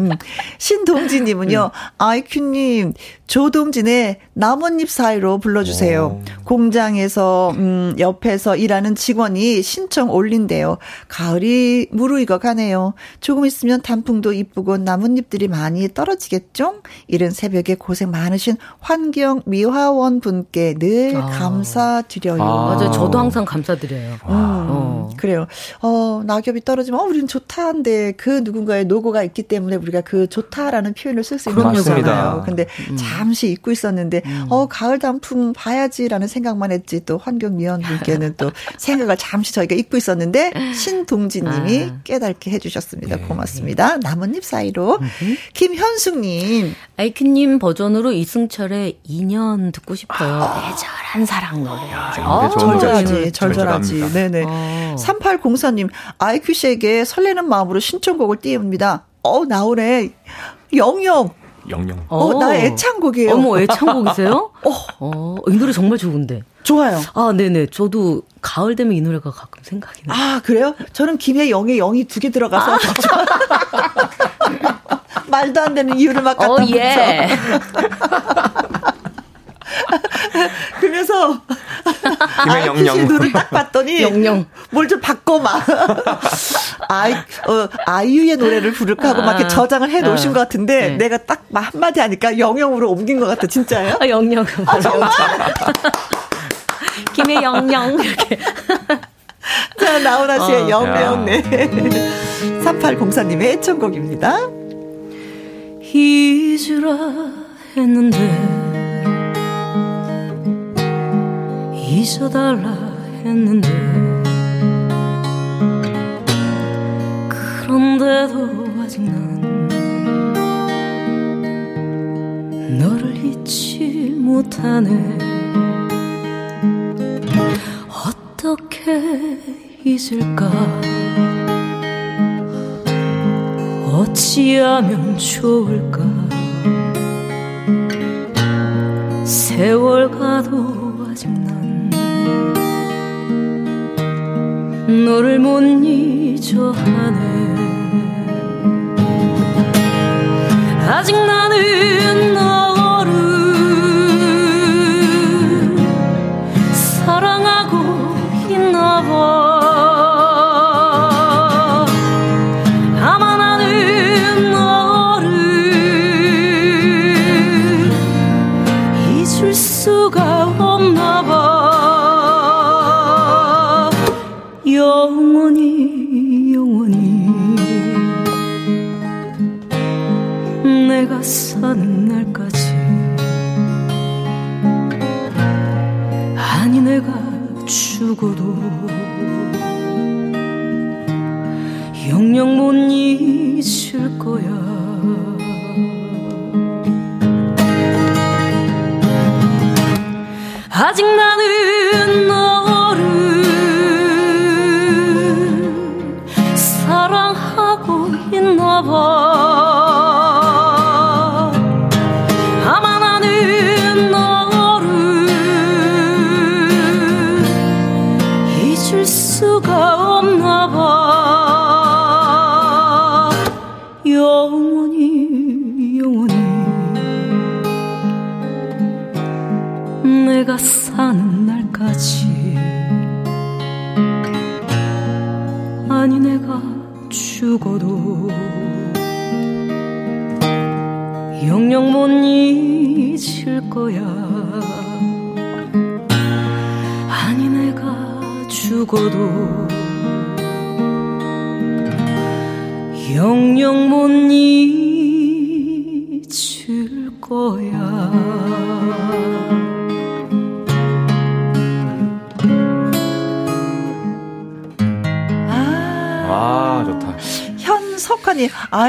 Speaker 1: 신동진님은요. 음. 아이큐님 조동진의 나뭇잎 사이로 불러주세요. 오. 공장에서 음, 옆에서 일하는 직원이 신청 올린대요. 가을이 무르익어 가네요. 조금 있으면 단풍도 이쁘고 나뭇잎들이 많이 떨어지겠죠? 이른 새벽에 고생 많으신 환경 미화원 분께 늘 아. 감사드려요. 아.
Speaker 3: 맞아요. 저도 항상 감사드려요. 음,
Speaker 1: 어. 그래요. 어, 낙엽이 떨어지면, 어, 우리는 좋다한데 그 누군가의 노고가 있기 때문에 우리가 그 좋다라는 표현을 쓸 수 있는 거잖아요. 근데 음. 잠시 잊고 있었는데, 음. 어, 가을 단풍 봐야지라는 생각만 했지 또 환경 미화원 분께는 또 생각을 잠시 저희가 잊고 있었는데, 신동진님이 아. 깨닫게 해주셨습니다. 네. 고맙습니다. 나뭇잎 사이로. 김현숙님.
Speaker 3: 아이큐님 버전 으로 이승철의 2년 듣고 싶어요. 아. 애절한 사랑 노래. 야,
Speaker 1: 어, 절절하지, 절절하지. 네네. 어. 3804님, 아이큐 씨에게 설레는 마음으로 신청곡을 띄웁니다. 어, 나오네. 영영.
Speaker 5: 영영.
Speaker 1: 어, 어, 나 애창곡이에요.
Speaker 3: 어머, 애창곡이세요? 어. 어, 이 노래 정말 좋은데.
Speaker 1: 좋아요.
Speaker 3: 아, 네네. 저도 가을 되면 이 노래가 가끔 생각이 나요.
Speaker 1: 아, 그래요? 저는 김의 영에 영이 두 개 들어가서. 아. 말도 안 되는 이유를 막 갖다 어, 예. 그래서 김혜영영. 눈을 딱 봤더니 영영. 뭘 좀 바꿔 막 아이 어, 아이유의 노래를 부를까 하고 아, 막 이렇게 저장을 해 놓으신 아, 것 같은데 네. 내가 딱 한마디 하니까 영영으로 옮긴 것 같아 진짜예요?
Speaker 3: 아, 영영. 아, 정말? 김혜영영. 이렇게.
Speaker 1: 자 나훈아 씨의 어, 영영. 네. 3804님의 애청곡입니다.
Speaker 3: 잊으라 했는데 잊어달라 했는데 그런데도 아직 난 너를 잊지 못하네. 어떻게 잊을까 어찌하면 좋을까? 세월 가도 아직 난 너를 못 잊어 하네. 아직 나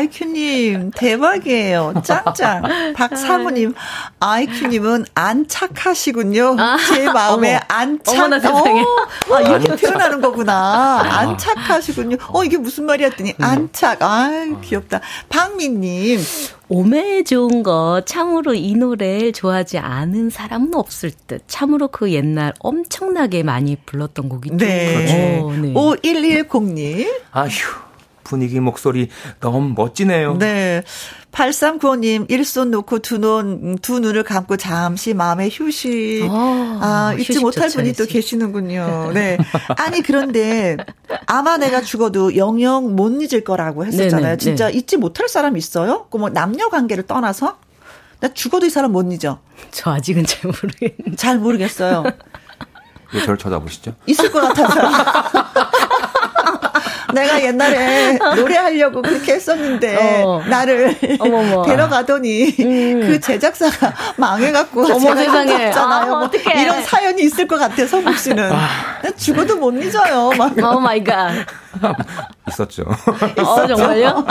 Speaker 1: 아이큐님, 대박이에요. 짱짱. 박사모님, 아이큐님은 안착하시군요. 아, 제 마음에 어머, 안착. 어머나 세상에. 어, 아, 이렇게 안착. 표현하는 거구나. 아. 안착하시군요. 어, 이게 무슨 말이야 했더니, 음. 안착. 아유, 귀엽다. 박민님.
Speaker 3: 오메 좋은 거 참으로 이 노래를 좋아하지 않은 사람은 없을 듯. 참으로 그 옛날 엄청나게 많이 불렀던 곡이죠.
Speaker 1: 네. 그렇죠. 오, 네. 5110님.
Speaker 5: 아휴. 분위기 목소리 너무 멋지네요.
Speaker 1: 네. 8395님, 일손 놓고 두 눈, 두 눈을 감고 잠시 마음의 휴식. 아, 아 잊지 못할 분이 또 계시는군요. 네. 아니, 그런데 아마 내가 죽어도 영영 못 잊을 거라고 했었잖아요. 네네, 진짜 네. 잊지 못할 사람 있어요? 그 뭐 남녀 관계를 떠나서? 나 죽어도 이 사람 못 잊어.
Speaker 3: 저 아직은 잘 모르겠는데.
Speaker 1: 잘 모르겠어요.
Speaker 5: 왜 저를 쳐다보시죠?
Speaker 1: 있을 것 같아서. 내가 옛날에 노래하려고 그렇게 했었는데 어. 나를 어머머. 데려가더니 음. 그 제작사가 망해갖고 어머 세상에 잖아요 아, 뭐 이런 사연이 있을 것 같아 서국 씨는 아. 죽어도 못 잊어요. 막.
Speaker 3: oh my god.
Speaker 5: 있었죠.
Speaker 3: 어, 정말요?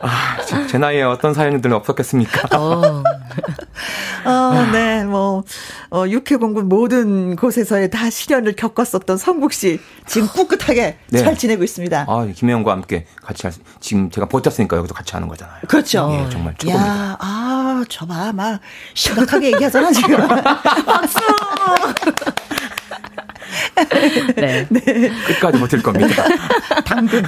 Speaker 5: 아, 제 나이에 어떤 사연들은 없었겠습니까? 어.
Speaker 1: 어, 네, 뭐, 어, 육해공군 모든 곳에서의 다 시련을 겪었었던 성국 씨, 지금 꿋꿋하게 네. 잘 지내고 있습니다.
Speaker 5: 아, 김혜영과 함께 같이 할, 지금 제가 버텼으니까 여기서 같이 하는 거잖아요.
Speaker 1: 그렇죠.
Speaker 5: 예, 정말 최고입니다. 야,
Speaker 1: 아, 저 봐, 막, 심각하게 얘기하잖아, 지금. 박수!
Speaker 5: 네. 네. 끝까지 버틸 겁니다.
Speaker 1: 당근.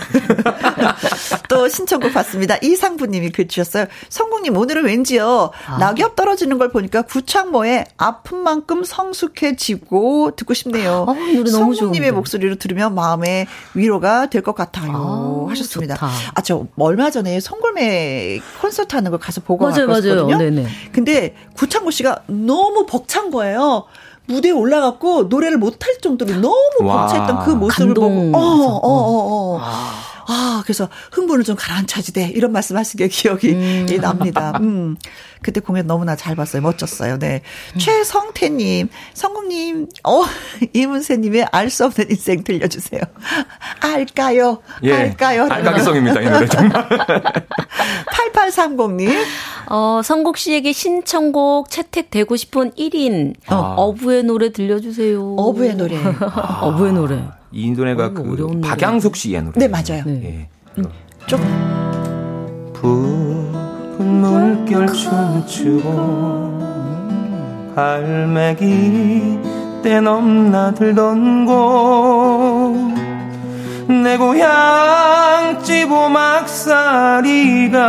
Speaker 1: 또 신청곡 봤습니다. 이상부님이 글 주셨어요. 성국님 오늘은 왠지요 아. 낙엽 떨어지는 걸 보니까 구창모의 아픈 만큼 성숙해지고 듣고 싶네요. 아, 노래 너무 성국님의 목소리로 들으면 마음의 위로가 될 것 같아요. 아, 하셨습니다. 좋다. 아, 저 얼마 전에 송골매 콘서트 하는 걸 가서 보고 맞아요, 왔거든요. 맞아요. 네네. 근데 구창모 씨가 너무 벅찬 거예요. 무대에 올라갔고 노래를 못할 정도로 너무 벅차했던 그 모습을 보고 어, 어, 어, 어. 아. 아, 그래서 흥분을 좀 가라앉혀지대. 이런 말씀 하신 게 기억이 음. 납니다. 음. 그때 공연 너무나 잘 봤어요. 멋졌어요. 네. 음. 최성태님, 성국님, 어, 이문세님의 알 수 없는 인생 들려주세요. 알까요?
Speaker 5: 예,
Speaker 1: 알까요?
Speaker 5: 알까기성입니다. 이 노래 정말.
Speaker 1: 8830님.
Speaker 3: 어, 성국 씨에게 신청곡 채택되고 싶은 1인. 아. 어부의 노래 들려주세요.
Speaker 1: 어부의 노래.
Speaker 3: 아. 어부의 노래.
Speaker 5: 이 노래가 어, 그 박양숙 씨의 노래.
Speaker 1: 네, 맞아요. 네. 예. 음, 좀.
Speaker 6: 물결 춤추고 갈매기 때 넘나들던 곳 내 고향 지보 막사리가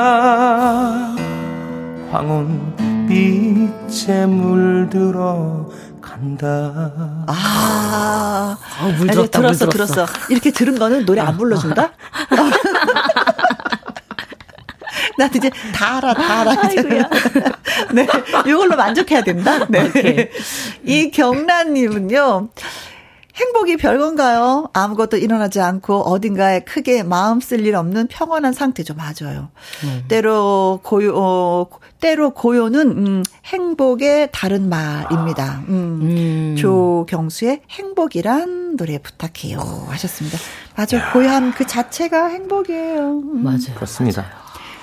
Speaker 6: 황혼빛에 물들어 간다.
Speaker 1: 아, 어, 물 들었다, 들었어, 물 들었어. 이렇게 들은 거는 노래 안 불러준다? 나 이제 다 알아, 다 알아. 이제. 네. 이걸로 만족해야 된다. 네. 이 경란님은요. 행복이 별건가요? 아무것도 일어나지 않고 어딘가에 크게 마음 쓸 일 없는 평온한 상태죠. 맞아요. 음. 때로 고요, 어, 때로 고요는, 음, 행복의 다른 말입니다. 음, 음. 조경수의 행복이란 노래 부탁해요. 하셨습니다. 맞아요. 고요함 그 자체가 행복이에요.
Speaker 3: 음. 맞아요.
Speaker 5: 그렇습니다.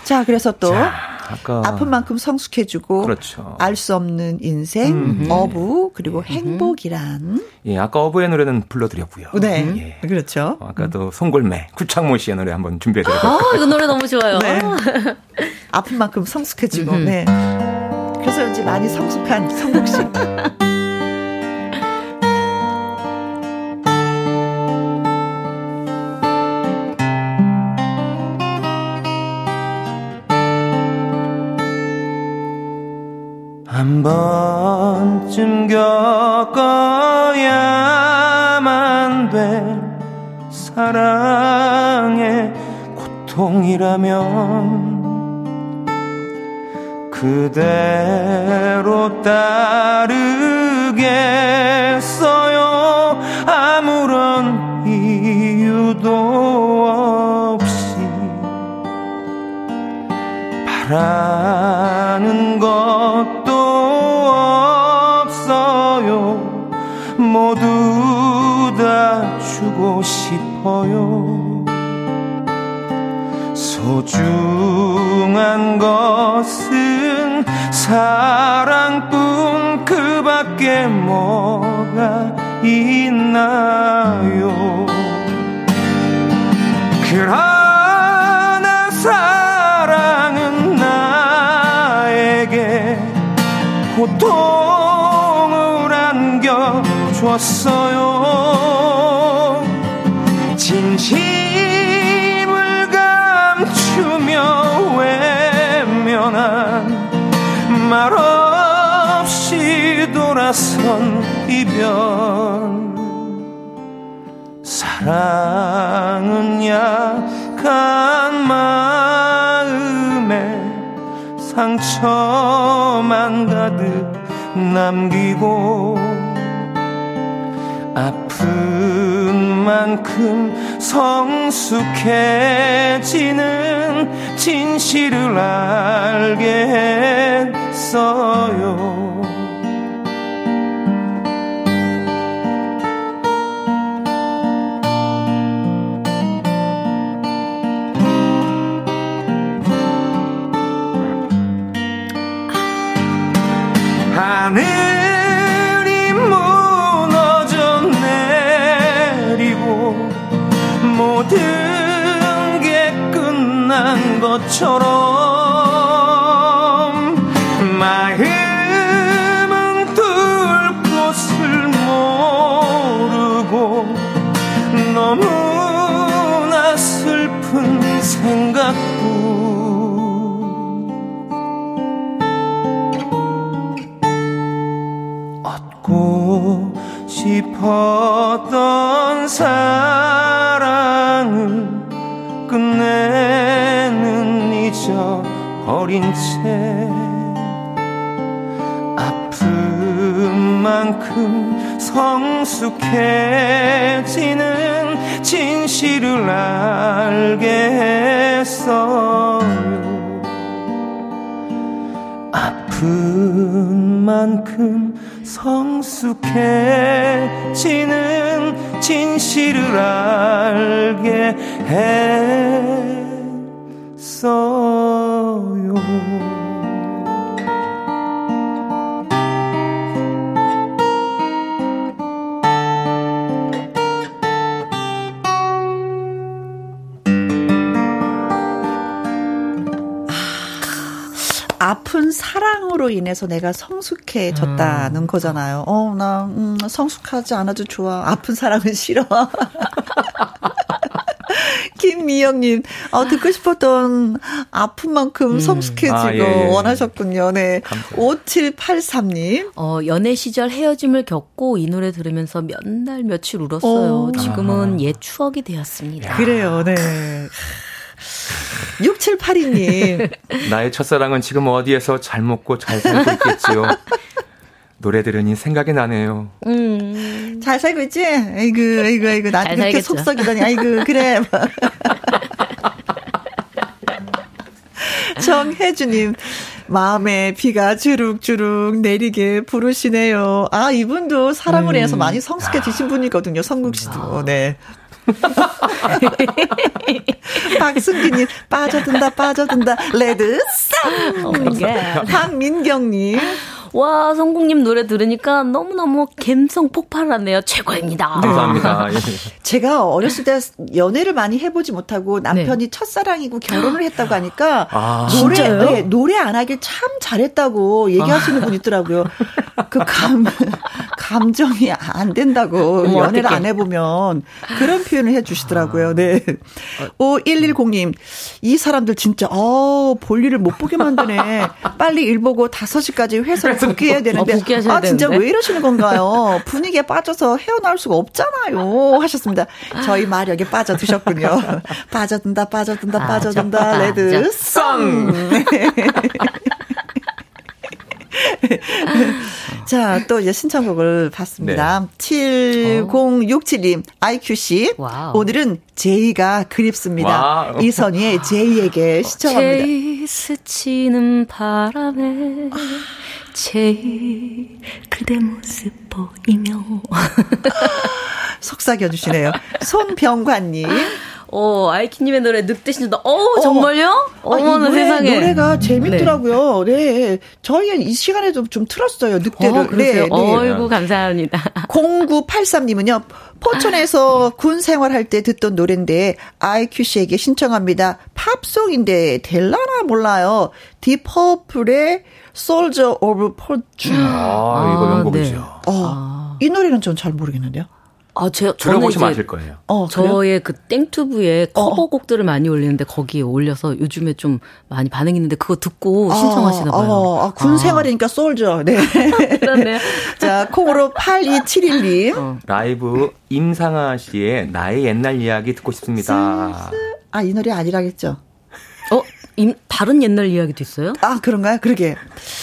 Speaker 1: 자, 그래서 또 자, 아까 아픈 만큼 성숙해주고 그렇죠. 알 수 없는 인생, 음흠. 어부 그리고 음흠. 행복이란
Speaker 5: 예, 아까 어부의 노래는 불러드렸고요.
Speaker 1: 네, 예. 그렇죠.
Speaker 5: 어, 아까도 송골매 구창모 씨의 노래 한번 준비해드렸어요.
Speaker 3: 아, 이거 노래 너무 좋아요. 네.
Speaker 1: 아픈 만큼 성숙해지고, 네. 그래서 이제 많이 성숙한 성국 씨.
Speaker 6: 한 번쯤 겪어야만 될 사랑의 고통이라면 그대로 따르겠어요. 아무런 이유도 없이 바라 싶어요. 소중한 것은 사랑뿐 그 밖에 뭐가 있나요? 그러나 사랑은 나에게 고통을 안겨 줬어요 돌아선 이별 사랑은 약한 마음에 상처만 가득 남기고 아픈 만큼 성숙해지는 진실을 알게 했어요. 하늘 모든 게 끝난 것처럼 성숙해지는 진실을 알게 했어요. 아픈 만큼 성숙해지는 진실을 알게 했어요
Speaker 1: 인해서 내가 성숙해졌다는 음. 거잖아요. 어, 나, 음, 성숙하지 않아도 좋아. 아픈 사랑은 싫어. 김미영님, 어, 듣고 싶었던 아픈 만큼 음. 성숙해지고 아, 예, 예. 원하셨군요. 네. 5783님.
Speaker 3: 어, 연애 시절 헤어짐을 겪고 이 노래 들으면서 몇 날 며칠 울었어요. 오. 지금은 아. 옛 추억이 되었습니다.
Speaker 1: 그래요, 네. 6782님.
Speaker 5: 나의 첫사랑은 지금 어디에서 잘 먹고 잘 살고 있겠지요. 노래 들으니 생각이 나네요.
Speaker 1: 음. 잘 살고 있지? 아이고, 아이고, 아이고. 나한테 그렇게 속썩이더니, 아이고, 그래. 정혜주님, 마음에 비가 주룩주룩 내리게 부르시네요. 아, 이분도 사랑을 음. 해서 많이 성숙해지신 분이거든요. 성국 씨도. 네. 박승기님 빠져든다 빠져든다 레드 쌍. 박민경님
Speaker 3: 와, 성국님 노래 들으니까 너무너무 감성 폭발하네요. 최고입니다.
Speaker 5: 네. 감사합니다. 예.
Speaker 1: 제가 어렸을 때 연애를 많이 해보지 못하고 남편이 네. 첫사랑이고 결혼을 했다고 하니까 아, 노래, 네, 노래 안 하길 참 잘했다고 얘기하시는 아. 분 있더라고요. 그 감, 감정이 안 된다고 어, 연애를 어떡해. 안 해보면 그런 표현을 해주시더라고요. 네. 5110님, 이 사람들 진짜, 어, 볼일을 못 보게 만드네. 빨리 일 보고 5시까지 회사를 복귀해야 되는데. 어, 아, 진짜 되는데? 왜 이러시는 건가요? 분위기에 빠져서 헤어나올 수가 없잖아요. 하셨습니다. 저희 마력에 빠져드셨군요. 빠져든다, 빠져든다, 아, 빠져든다, 레드, 썽! 자, 또 이제 신청곡을 봤습니다. 네. 7067님, IQC. Wow. 오늘은 J가 그립습니다. Wow. 이선희의 J에게 신청합니다.
Speaker 3: J 스치는 바람에 J 그대 모습 보이며
Speaker 1: 속삭여주시네요. 손병관님.
Speaker 3: 어, 아이키님의 노래 늑대 신전다. 어, 정말요? 어, 어머나
Speaker 1: 노래,
Speaker 3: 세상에.
Speaker 1: 노래가 재밌더라고요. 네. 네. 저희가 이 시간에도 좀 틀었어요. 늑대를. 어,
Speaker 3: 네, 네. 어이구, 감사합니다.
Speaker 1: 0983님은요. 포천에서 군 생활할 때 듣던 노래인데 아이큐 씨에게 신청합니다. 팝송인데 될라나 몰라요. 디퍼플의 Soldier of Fortune.
Speaker 5: 아, 이거 명곡이죠. 네.
Speaker 1: 어, 아. 이 노래는 전 잘 모르겠는데요.
Speaker 3: 아, 제,
Speaker 5: 들어보시면 아실 거예요.
Speaker 3: 어, 저의 그 땡투브에 어, 어. 커버곡들을 많이 올리는데 거기에 올려서 요즘에 좀 많이 반응이 있는데 그거 듣고 아, 신청하시나 봐요.
Speaker 1: 어, 아, 군 아. 생활이니까 솔저. 네. 그렇네요. 자, 콩으로 8271님. 어.
Speaker 5: 라이브 임상아 씨의 나의 옛날 이야기 듣고 싶습니다.
Speaker 1: 아, 이 노래 아니라겠죠?
Speaker 3: 어? 임, 다른 옛날 이야기도 있어요?
Speaker 1: 아, 그런가요? 그러게.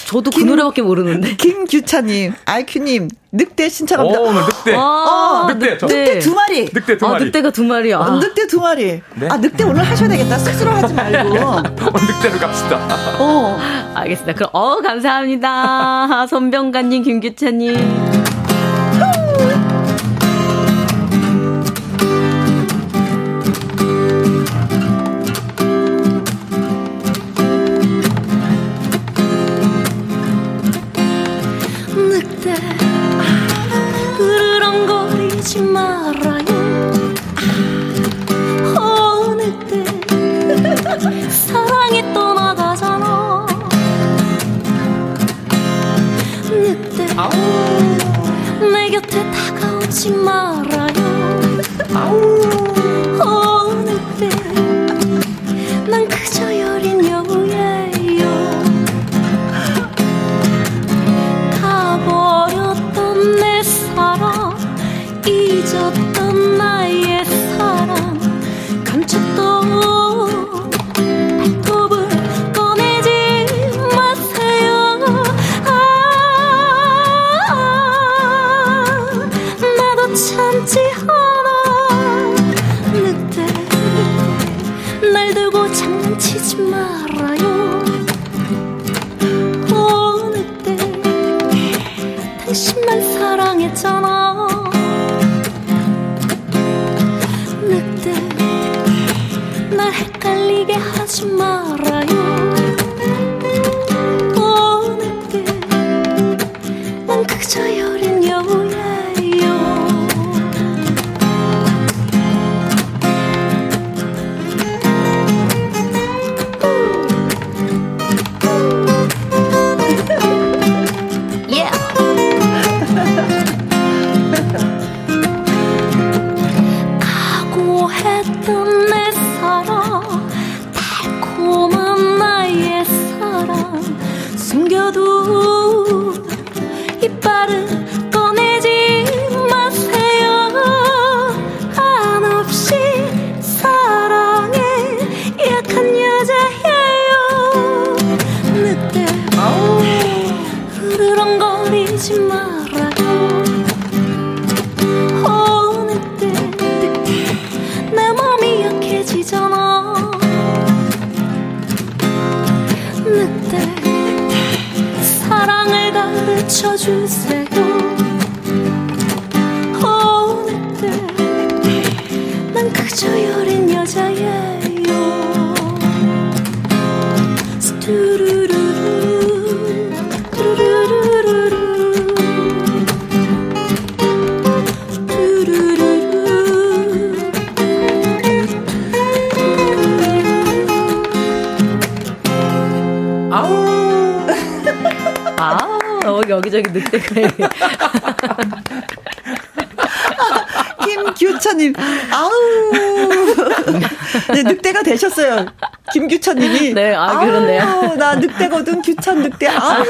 Speaker 3: 저도 그 김, 그 노래밖에 모르는데.
Speaker 1: 김규차님, 아이큐님, 늑대 신청합니다.
Speaker 5: 오, 늑대.
Speaker 1: 아, 어, 늑대. 늑대. 늑대 두 마리.
Speaker 5: 늑대 두 아, 마리.
Speaker 3: 아, 늑대가 두 마리야.
Speaker 1: 아. 늑대 두 마리. 네? 아, 늑대 오늘 하셔야 되겠다. 쑥스러워하지 말고.
Speaker 5: 늑대로 갑시다.
Speaker 3: 어. 알겠습니다. 그럼, 어, 감사합니다. 손병관님, 김규차님.
Speaker 7: 다가오지 말아요 늑대가
Speaker 1: 되셨어요. 김규천 님이.
Speaker 3: 네, 아, 그렇네요.
Speaker 1: 나 늑대거든, 규천 늑대. 아우.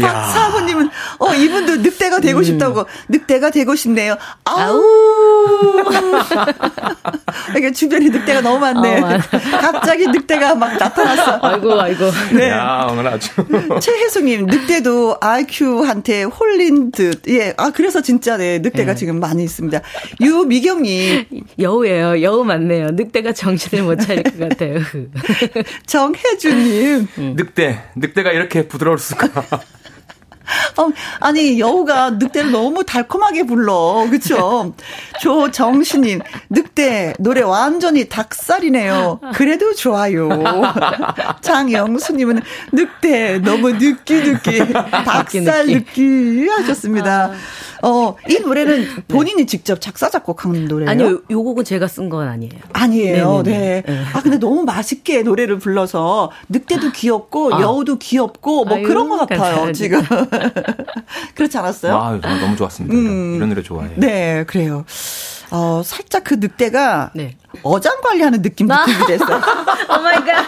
Speaker 1: 박사부 님은, 어, 이분도 늑대가 되고 싶다고. 늑대가 되고 싶네요. 아우. 이게 주변에 늑대가 너무 많네. 어, 갑자기 늑대가 막 나타났어.
Speaker 3: 아이고, 아이고.
Speaker 5: 네. 야, 오늘 아주.
Speaker 1: 최혜수님, 늑대도 IQ한테 홀린 듯. 예, 아, 그래서 진짜 네, 늑대가 네. 지금 많이 있습니다. 유미경님.
Speaker 3: 여우예요. 여우 맞네요. 늑대가 정신을 못 차릴 것 같아요.
Speaker 1: 정혜주님.
Speaker 5: 음. 늑대, 늑대가 이렇게 부드러울 수가.
Speaker 1: 어, 아니 여우가 늑대를 너무 달콤하게 불러, 그렇죠? 조정신님 늑대 노래 완전히 닭살이네요. 그래도 좋아요. 장영수님은 늑대 너무 느끼 느끼 닭살 느끼 하셨습니다. 어, 이 노래는 본인이 직접 작사 작곡한 노래예요?
Speaker 3: 아니요, 요 곡은 제가 쓴 건 아니에요.
Speaker 1: 아니에요. 네네네. 네. 아 근데 너무 맛있게 노래를 불러서 늑대도 귀엽고 아. 여우도 귀엽고 뭐 아유, 그런 것 같아요. 지금 그렇지 않았어요?
Speaker 5: 아, 너무 좋았습니다. 음, 이런 노래 좋아해요.
Speaker 1: 네, 그래요. 어, 살짝 그 늑대가 네. 어장 관리하는 느낌도 들게 됐어요.
Speaker 3: Oh my god.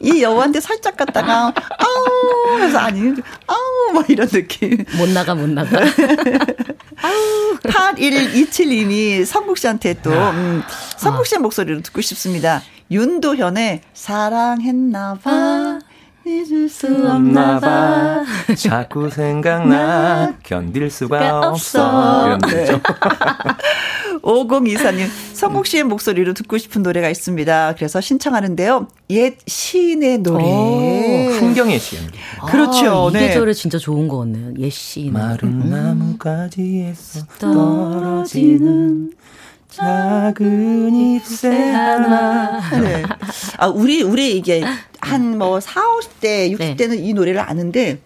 Speaker 1: 이 여우한테 살짝 갔다가 아우 해서 아니 아우 뭐 이런 느낌.
Speaker 3: 못 나가 못 나가.
Speaker 1: 아우 8127님이 성국 씨한테 또 음, 성국 씨의 목소리로 듣고 싶습니다. 윤도현의 사랑했나 봐. 잊을 수 없나 봐.
Speaker 5: 자꾸 생각나. 견딜 수가 없어. 이런 노래죠.
Speaker 1: 5024님, 성국 씨의 목소리로 듣고 싶은 노래가 있습니다. 그래서 신청하는데요. 옛 시인의 노래. 오,
Speaker 5: 한경의 시인.
Speaker 1: 그렇죠.
Speaker 3: 아, 이 계절에 네. 진짜 좋은 거 같네요. 옛 시인.
Speaker 6: 마른 음. 나무가지에서 떨어지는 작은 잎새 하나. 네.
Speaker 1: 아, 우리, 우리 이게 한 뭐 4, 50대, 60대는 네. 이 노래를 아는데,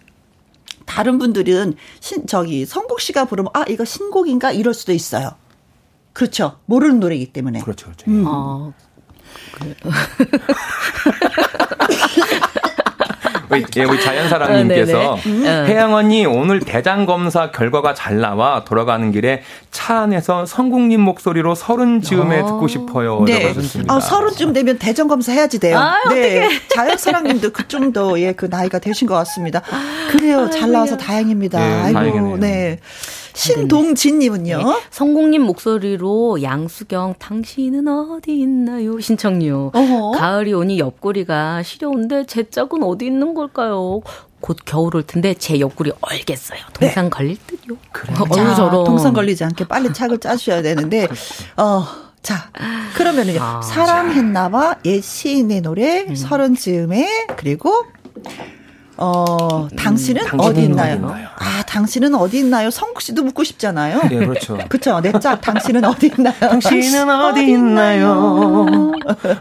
Speaker 1: 다른 분들은 신, 저기, 성국 씨가 부르면, 아, 이거 신곡인가? 이럴 수도 있어요. 그렇죠. 모르는 노래이기 때문에.
Speaker 5: 그렇죠. 그렇죠. 음. 아, 그래. 예, 우리 자연사랑님께서 어, 혜영 언니 오늘 대장 검사 결과가 잘 나와 돌아가는 길에 차 안에서 성국님 목소리로 서른 즈음에 어. 듣고 싶어요. 네. 하셨습니다.
Speaker 1: 아, 서른쯤 되면 대장 검사 해야지 돼요. 아, 네. 자연사랑님도 그좀 더 예, 그 나이가 되신 것 같습니다. 그래요. 아, 잘 나와서 다행입니다. 네, 아이고, 다행이네요. 네. 신동진님은요? 네.
Speaker 3: 성공님 목소리로 양수경 당신은 어디 있나요? 신청요. 어허. 가을이 오니 옆구리가 시려운데 제 짝은 어디 있는 걸까요? 곧 겨울 올 텐데 제 옆구리 얼겠어요. 동상 네. 걸릴 듯요.
Speaker 1: 그래. 어, 저런. 동상 걸리지 않게 빨리 착을 짜주셔야 되는데 어. 자, 그러면 그러면은 아, 사랑했나봐 옛 시인의 노래 음. 서른 즈음에 그리고 어, 당신은, 음, 어디 있나요? 아, 당신은 어디 있나요? 성국 씨도 묻고 싶잖아요.
Speaker 5: 네, 그렇죠.
Speaker 1: 그렇죠. 내 짝, 당신은 어디 있나요?
Speaker 6: 당신은 어디 있나요?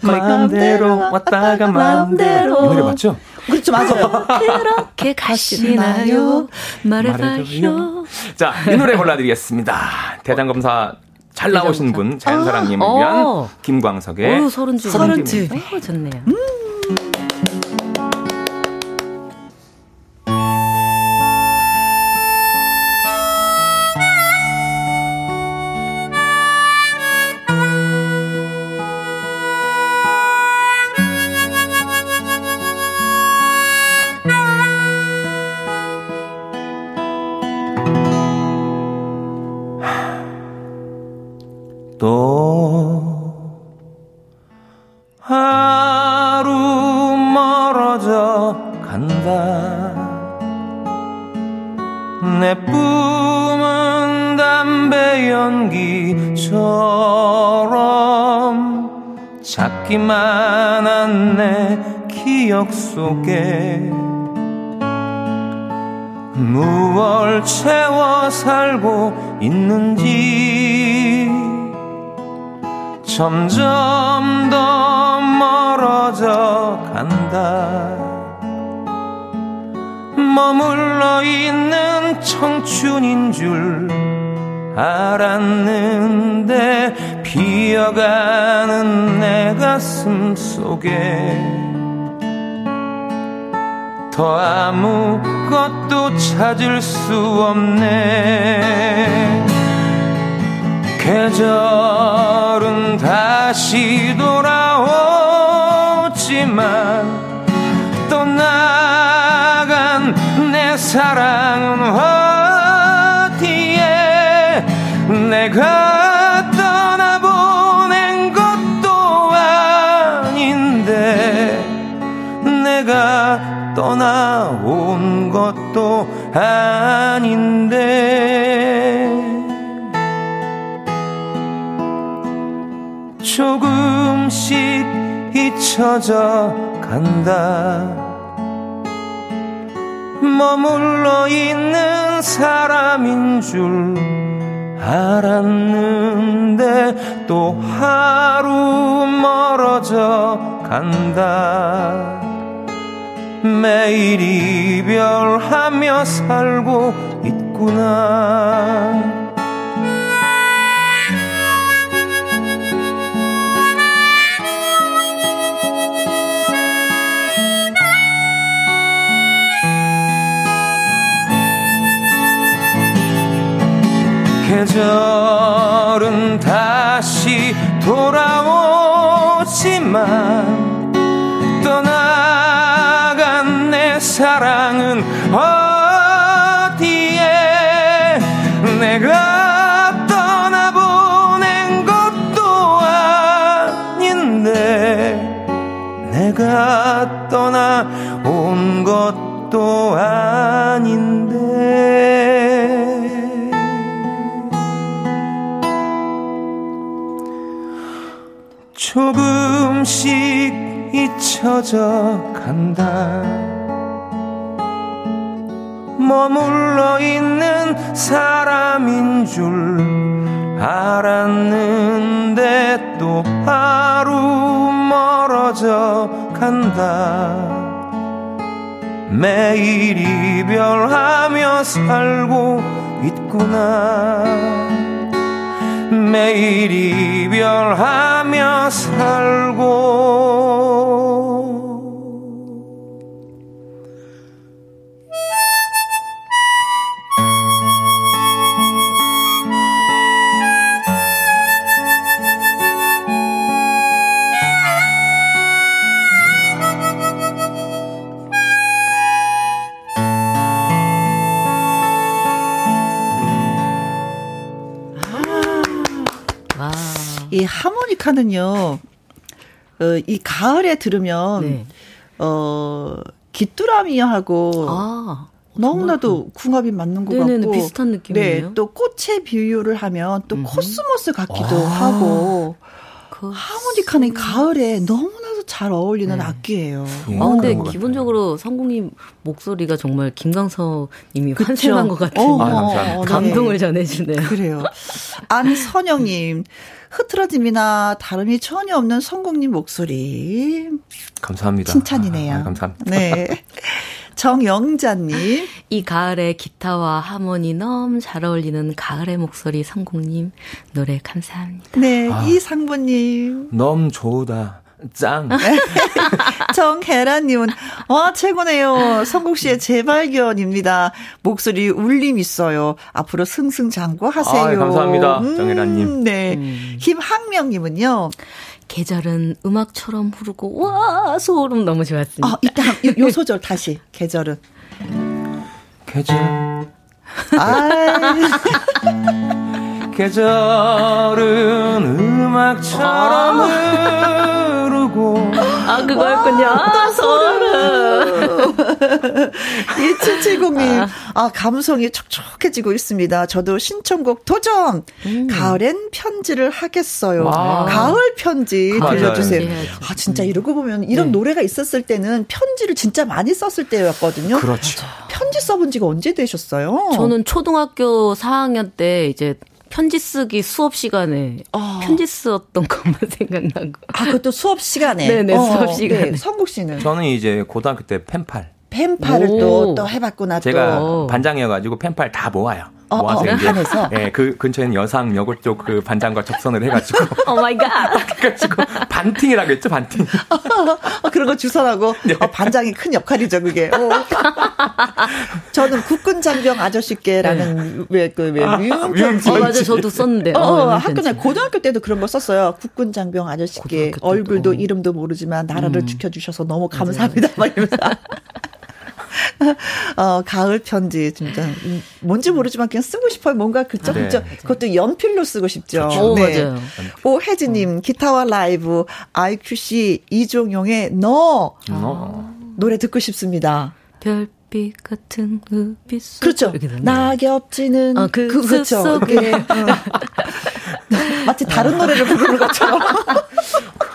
Speaker 6: 마음대로 왔다가 마음대로.
Speaker 5: 이 노래 맞죠?
Speaker 1: 그렇죠, 맞아요.
Speaker 3: 그렇게 가시나요? 말해봐요.
Speaker 5: 자, 이 노래 골라드리겠습니다. 대장검사 잘 나오신 분, 자연사랑님을 아, 위한 어. 김광석의
Speaker 3: 서른주. 서른주. 어, 좋네요. 음.
Speaker 6: 간다. 매일 이별하며 살고 있구나. 계절은 다시 돌아오지만 것도 아닌데 조금씩 잊혀져 간다. 머물러 있는 사람인 줄 알았는데 또 하루 멀어져 간다. 매일 이별하며 살고 있구나. 매일 이별하며 살고
Speaker 1: 하모니카는요, 어, 이 가을에 들으면, 네. 어, 귀뚜라미하고, 아. 너무나도 궁합이 맞는 것 네네네, 같고
Speaker 3: 비슷한 느낌이에요.
Speaker 1: 네, 또 꽃의 비유를 하면 또 음흠. 코스모스 같기도 와. 하고 하모니카는 가을에 너무나도 잘 어울리는 네. 악기예요.
Speaker 3: 네. 아, 근데 기본적으로 성공님 목소리가 정말 김광석님이 환생한 것 같은 어, 아, 감동을 네. 전해주네요.
Speaker 1: 그래요. 안선영님. 흐트러짐이나 다름이 전혀 없는 성공님 목소리.
Speaker 6: 감사합니다.
Speaker 1: 칭찬이네요.
Speaker 6: 아, 감사합니다.
Speaker 1: 네. 정영자님.
Speaker 3: 이 가을에 기타와 하모니 너무 잘 어울리는 가을의 목소리 성공님 노래 감사합니다.
Speaker 1: 네, 아, 이 상부님.
Speaker 6: 너무 좋다. 짱.
Speaker 1: 정혜란님은, 와, 최고네요. 성국 씨의 재발견입니다. 목소리 울림 있어요. 앞으로 승승장구 하세요. 아,
Speaker 6: 감사합니다. 음, 정혜란님.
Speaker 1: 네. 음. 김학명님은요.
Speaker 3: 계절은 음악처럼 흐르고, 와, 소름 너무 좋았습니다. 아,
Speaker 1: 이따, 요, 요 소절 다시, 계절은.
Speaker 6: 계절. 아. 계절은 음악처럼 아. 흐르고
Speaker 3: 아 그거였군요. 아, 소름.
Speaker 1: 2770님 아. 아 감성이 촉촉해지고 있습니다. 저도 신청곡 도전. 음. 가을엔 편지를 하겠어요. 와. 가을 편지. 들려주세요. 아 진짜 이러고 보면 이런 네. 노래가 있었을 때는 편지를 진짜 많이 썼을 때였거든요.
Speaker 6: 그렇죠.
Speaker 1: 편지 써본 지가 언제 되셨어요?
Speaker 3: 저는 초등학교 4학년 때 이제 편지 쓰기 수업 시간에 어. 편지 쓰었던 것만 생각나고.
Speaker 1: 아, 그것도 수업 시간에?
Speaker 3: 네네, 어, 수업 시간에. 네.
Speaker 1: 성국 씨는?
Speaker 6: 저는 이제 고등학교 때 펜팔.
Speaker 1: 펜팔을 또, 또 해봤구나,
Speaker 6: 제가 또. 반장이어가지고 펜팔 다 모아요. 어, 모아서 어, 이제 한에서? 예, 그 근처에는 여상 여고 쪽 그 반장과 접선을 해가지고.
Speaker 3: Oh my god
Speaker 6: 해가지고 반팅이라고 했죠 반팅.
Speaker 1: 어, 그런 거 주선하고. 네. 어, 반장이 큰 역할이죠 그게. 어. 저는 국군 장병 아저씨께라는 네. 왜그왜 아,
Speaker 3: 유흥 어, 맞아 저도 썼는데.
Speaker 1: 어, 어, 학교 내 고등학교 때도 그런 거 썼어요. 국군 장병 아저씨께. 얼굴도 이름도 모르지만 나라를 음. 지켜주셔서 너무 감사합니다. 막 이러면서 어, 가을 편지 진짜 뭔지 모르지만 그냥 쓰고 싶어요. 뭔가 그쵸 네. 그쵸. 그것도 연필로 쓰고 싶죠.
Speaker 3: 그렇죠. 네. 맞아요.
Speaker 1: 오혜진님 기타와 라이브 IQC 이종용의 너 아. 노래 듣고 싶습니다.
Speaker 3: 별빛 같은 눈빛 속
Speaker 1: 그렇죠. 낙엽지는 어, 그, 그 그렇죠. 속에 어. 마치 다른 노래를 부르는 것처럼.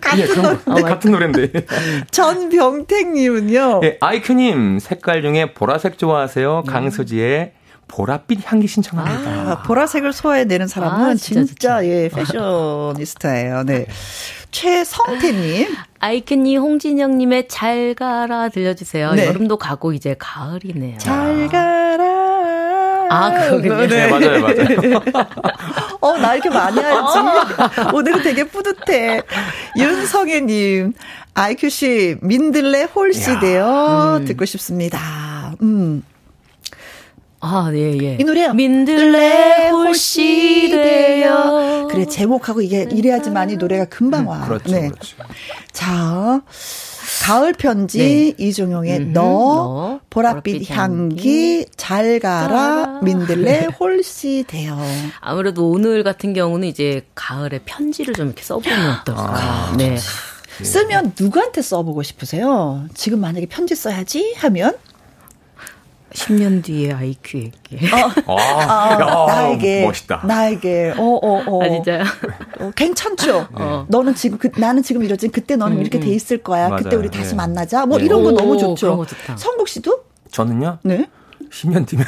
Speaker 6: 같은 예, 노래. 네, 같은 노래인데.
Speaker 1: 전병택님은요.
Speaker 6: 예, 아이큐님 색깔 중에 보라색 좋아하세요. 음. 강수지의 보랏빛 향기 신청합니다.
Speaker 1: 아, 보라색을 소화해내는 사람은 아, 진짜, 진짜 예, 패셔니스타예요. 네. 최성태님.
Speaker 3: 아이큐님, 홍진영님의 잘 가라 들려주세요. 네. 여름도 가고 이제 가을이네요.
Speaker 1: 잘 가라.
Speaker 3: 아, 그거군요.
Speaker 6: 네, 네 맞아요, 맞아요.
Speaker 1: 어, 나 이렇게 많이 알지. 오늘은 되게 뿌듯해. 윤성애님, IQC 민들레 홀시대요. 음. 듣고 싶습니다. 음.
Speaker 3: 아, 예, 예.
Speaker 1: 이 노래요.
Speaker 3: 민들레 홀시대요.
Speaker 1: 그래, 제목하고 이게 이래야지만 이 노래가 금방 와.
Speaker 6: 음, 그렇죠, 네. 그렇죠.
Speaker 1: 자, 가을 편지 네. 이종용의 음흠, 너, 너 보랏빛, 향기, 잘 가라 민들레 홀씨 돼요.
Speaker 3: 아무래도 오늘 같은 경우는 이제 가을에 편지를 좀 이렇게 써보면 어떨까. 아, 네.
Speaker 1: 쓰면 누구한테 써보고 싶으세요? 지금 만약에 편지 써야지 하면
Speaker 3: 10년 뒤에 IQ에게.
Speaker 1: 어, 아, 어, 나에게.
Speaker 6: 멋있다.
Speaker 1: 나에게. 어, 어, 어.
Speaker 3: 아, 진짜요?
Speaker 1: 어, 괜찮죠? 네. 너는 지금, 그, 나는 지금 이러지. 그때 너는 음, 이렇게 음. 돼 있을 거야. 맞아요. 그때 우리 다시 네. 만나자. 뭐 네. 이런 거 오, 너무 좋죠. 성국 씨도?
Speaker 6: 저는요?
Speaker 1: 네.
Speaker 6: 10년 뒤면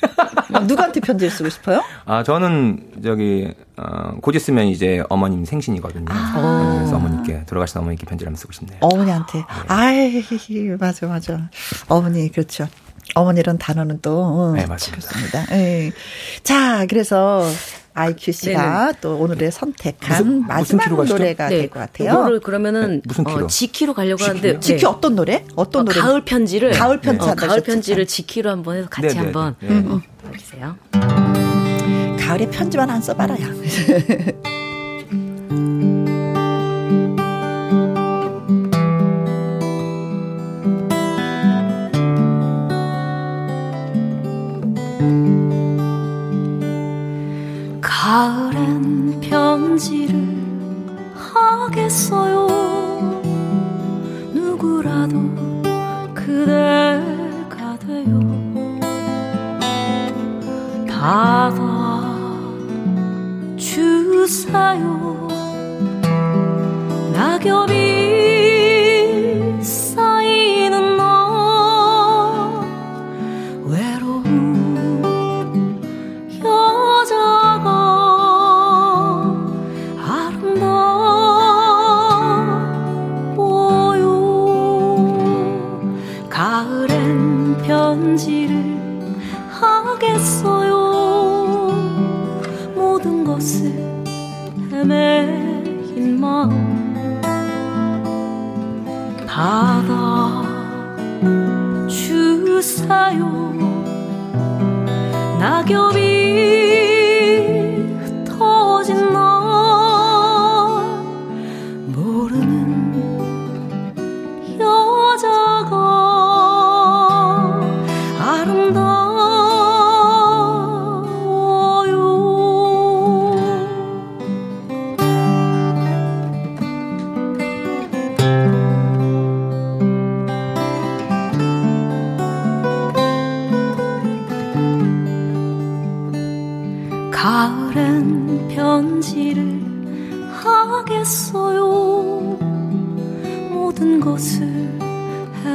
Speaker 1: 누구한테 편지를 쓰고 싶어요?
Speaker 6: 아 저는 저기 어, 곧 있으면 이제 어머님 생신이거든요. 아. 그래서 어머님께 돌아가신 어머니께 편지를 한번 쓰고 싶네요.
Speaker 1: 어머니한테. 네. 아이 맞아 맞아. 어머니 그렇죠. 어머니란 단어는 또 어,
Speaker 6: 네, 맞습니다.
Speaker 1: 네. 자, 그래서 IQ 씨가 네네. 또 오늘의 선택한 무슨, 마지막 무슨 노래가 네. 될것 같아요.
Speaker 3: 이거를 그러면은 네, 무슨 키로? 어, 지키로 가려고 지키로? 하는데
Speaker 1: 지키 네. 어떤 노래? 어떤 어, 노래?
Speaker 3: 가을 편지를
Speaker 1: 가을 편지
Speaker 3: 어, 가을 편지를 지키로 한번 해서 같이 네네. 한번 네. 음. 해주세요.
Speaker 1: 가을에 편지만 안 써봐라야.
Speaker 2: 가을엔 편지를 하겠어요? 누구라도 그대가 돼요. 받아 주세요 받아 주사요. 낙엽이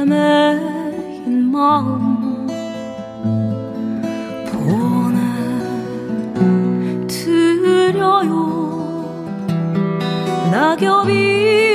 Speaker 2: 헤매인 마음 보내드려요.
Speaker 1: 낙엽이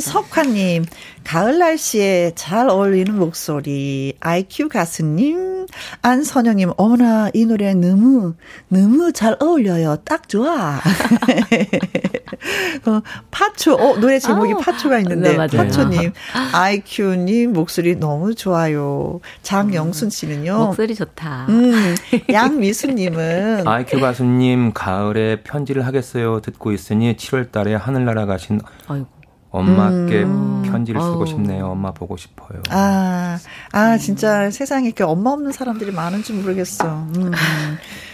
Speaker 1: 현석화님, 가을 날씨에 잘 어울리는 목소리. IQ 가수님, 안선영님, 어머나, 이 노래 너무, 너무 잘 어울려요. 딱 좋아. 어, 파초, 어, 노래 제목이 아, 파초가 있는데, 네, 파초님, IQ님, 목소리 너무 좋아요. 장영순 씨는요.
Speaker 3: 목소리 좋다.
Speaker 1: 음, 양미수님은.
Speaker 5: IQ 가수님, 가을에 편지를 하겠어요. 듣고 있으니 7월 달에 하늘나라 가신. 아이고. 엄마께 음. 편지를 쓰고 싶네요. 엄마 보고 싶어요.
Speaker 1: 아, 아, 진짜 세상에 이렇게 엄마 없는 사람들이 많은지 모르겠어. 음.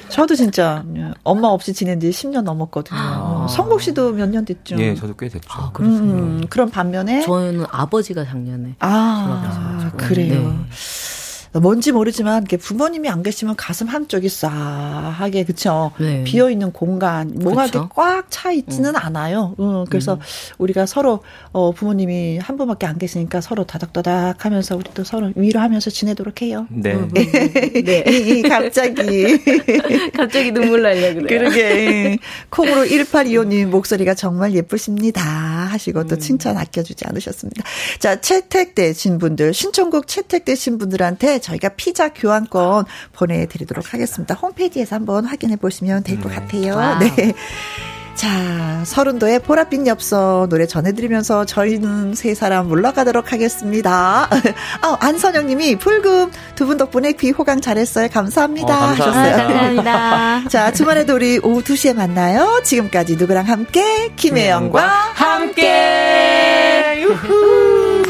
Speaker 1: 저도 진짜 엄마 없이 지낸 지 10년 넘었거든요. 아. 성국 씨도 몇 년 됐죠?
Speaker 5: 예, 저도 꽤 됐죠. 아,
Speaker 1: 그렇군요. 음, 그런 반면에
Speaker 3: 저는 아버지가 작년에
Speaker 1: 아, 그래요. 네. 뭔지 모르지만 이렇게 부모님이 안 계시면 가슴 한쪽이 싸하게 그쵸 네. 비어 있는 공간 뭔가 이렇게 꽉 차 있지는 음. 않아요. 음, 그래서 음. 우리가 서로 어 부모님이 한 분밖에 안 계시니까 서로 다닥다닥하면서 우리 또 서로 위로하면서 지내도록 해요.
Speaker 5: 네.
Speaker 1: 음, 음, 음. 네. 갑자기
Speaker 3: 갑자기 눈물 날려 그래요.
Speaker 1: 그러게 콩으로 1825님 목소리가 정말 예쁘십니다 하시고 또 칭찬 아껴주지 않으셨습니다. 자 채택되신 분들 신청곡 채택되신 분들한테 저희가 피자 교환권 보내드리도록 하겠습니다. 홈페이지에서 한번 확인해 보시면 될것 네. 같아요. 와 네. 자, 서른도의 보랏빛 엽서 노래 전해드리면서 저희는 세 사람 물러가도록 하겠습니다. 아, 안선영 님이 불금 두 분 덕분에 귀 호강 잘했어요. 감사합니다. 어,
Speaker 3: 하셨어요. 아, 감사합니다.
Speaker 1: 자, 주말에도 우리 오후 2시에 만나요. 지금까지 누구랑 함께? 김혜영과 함께! 함께! 유후!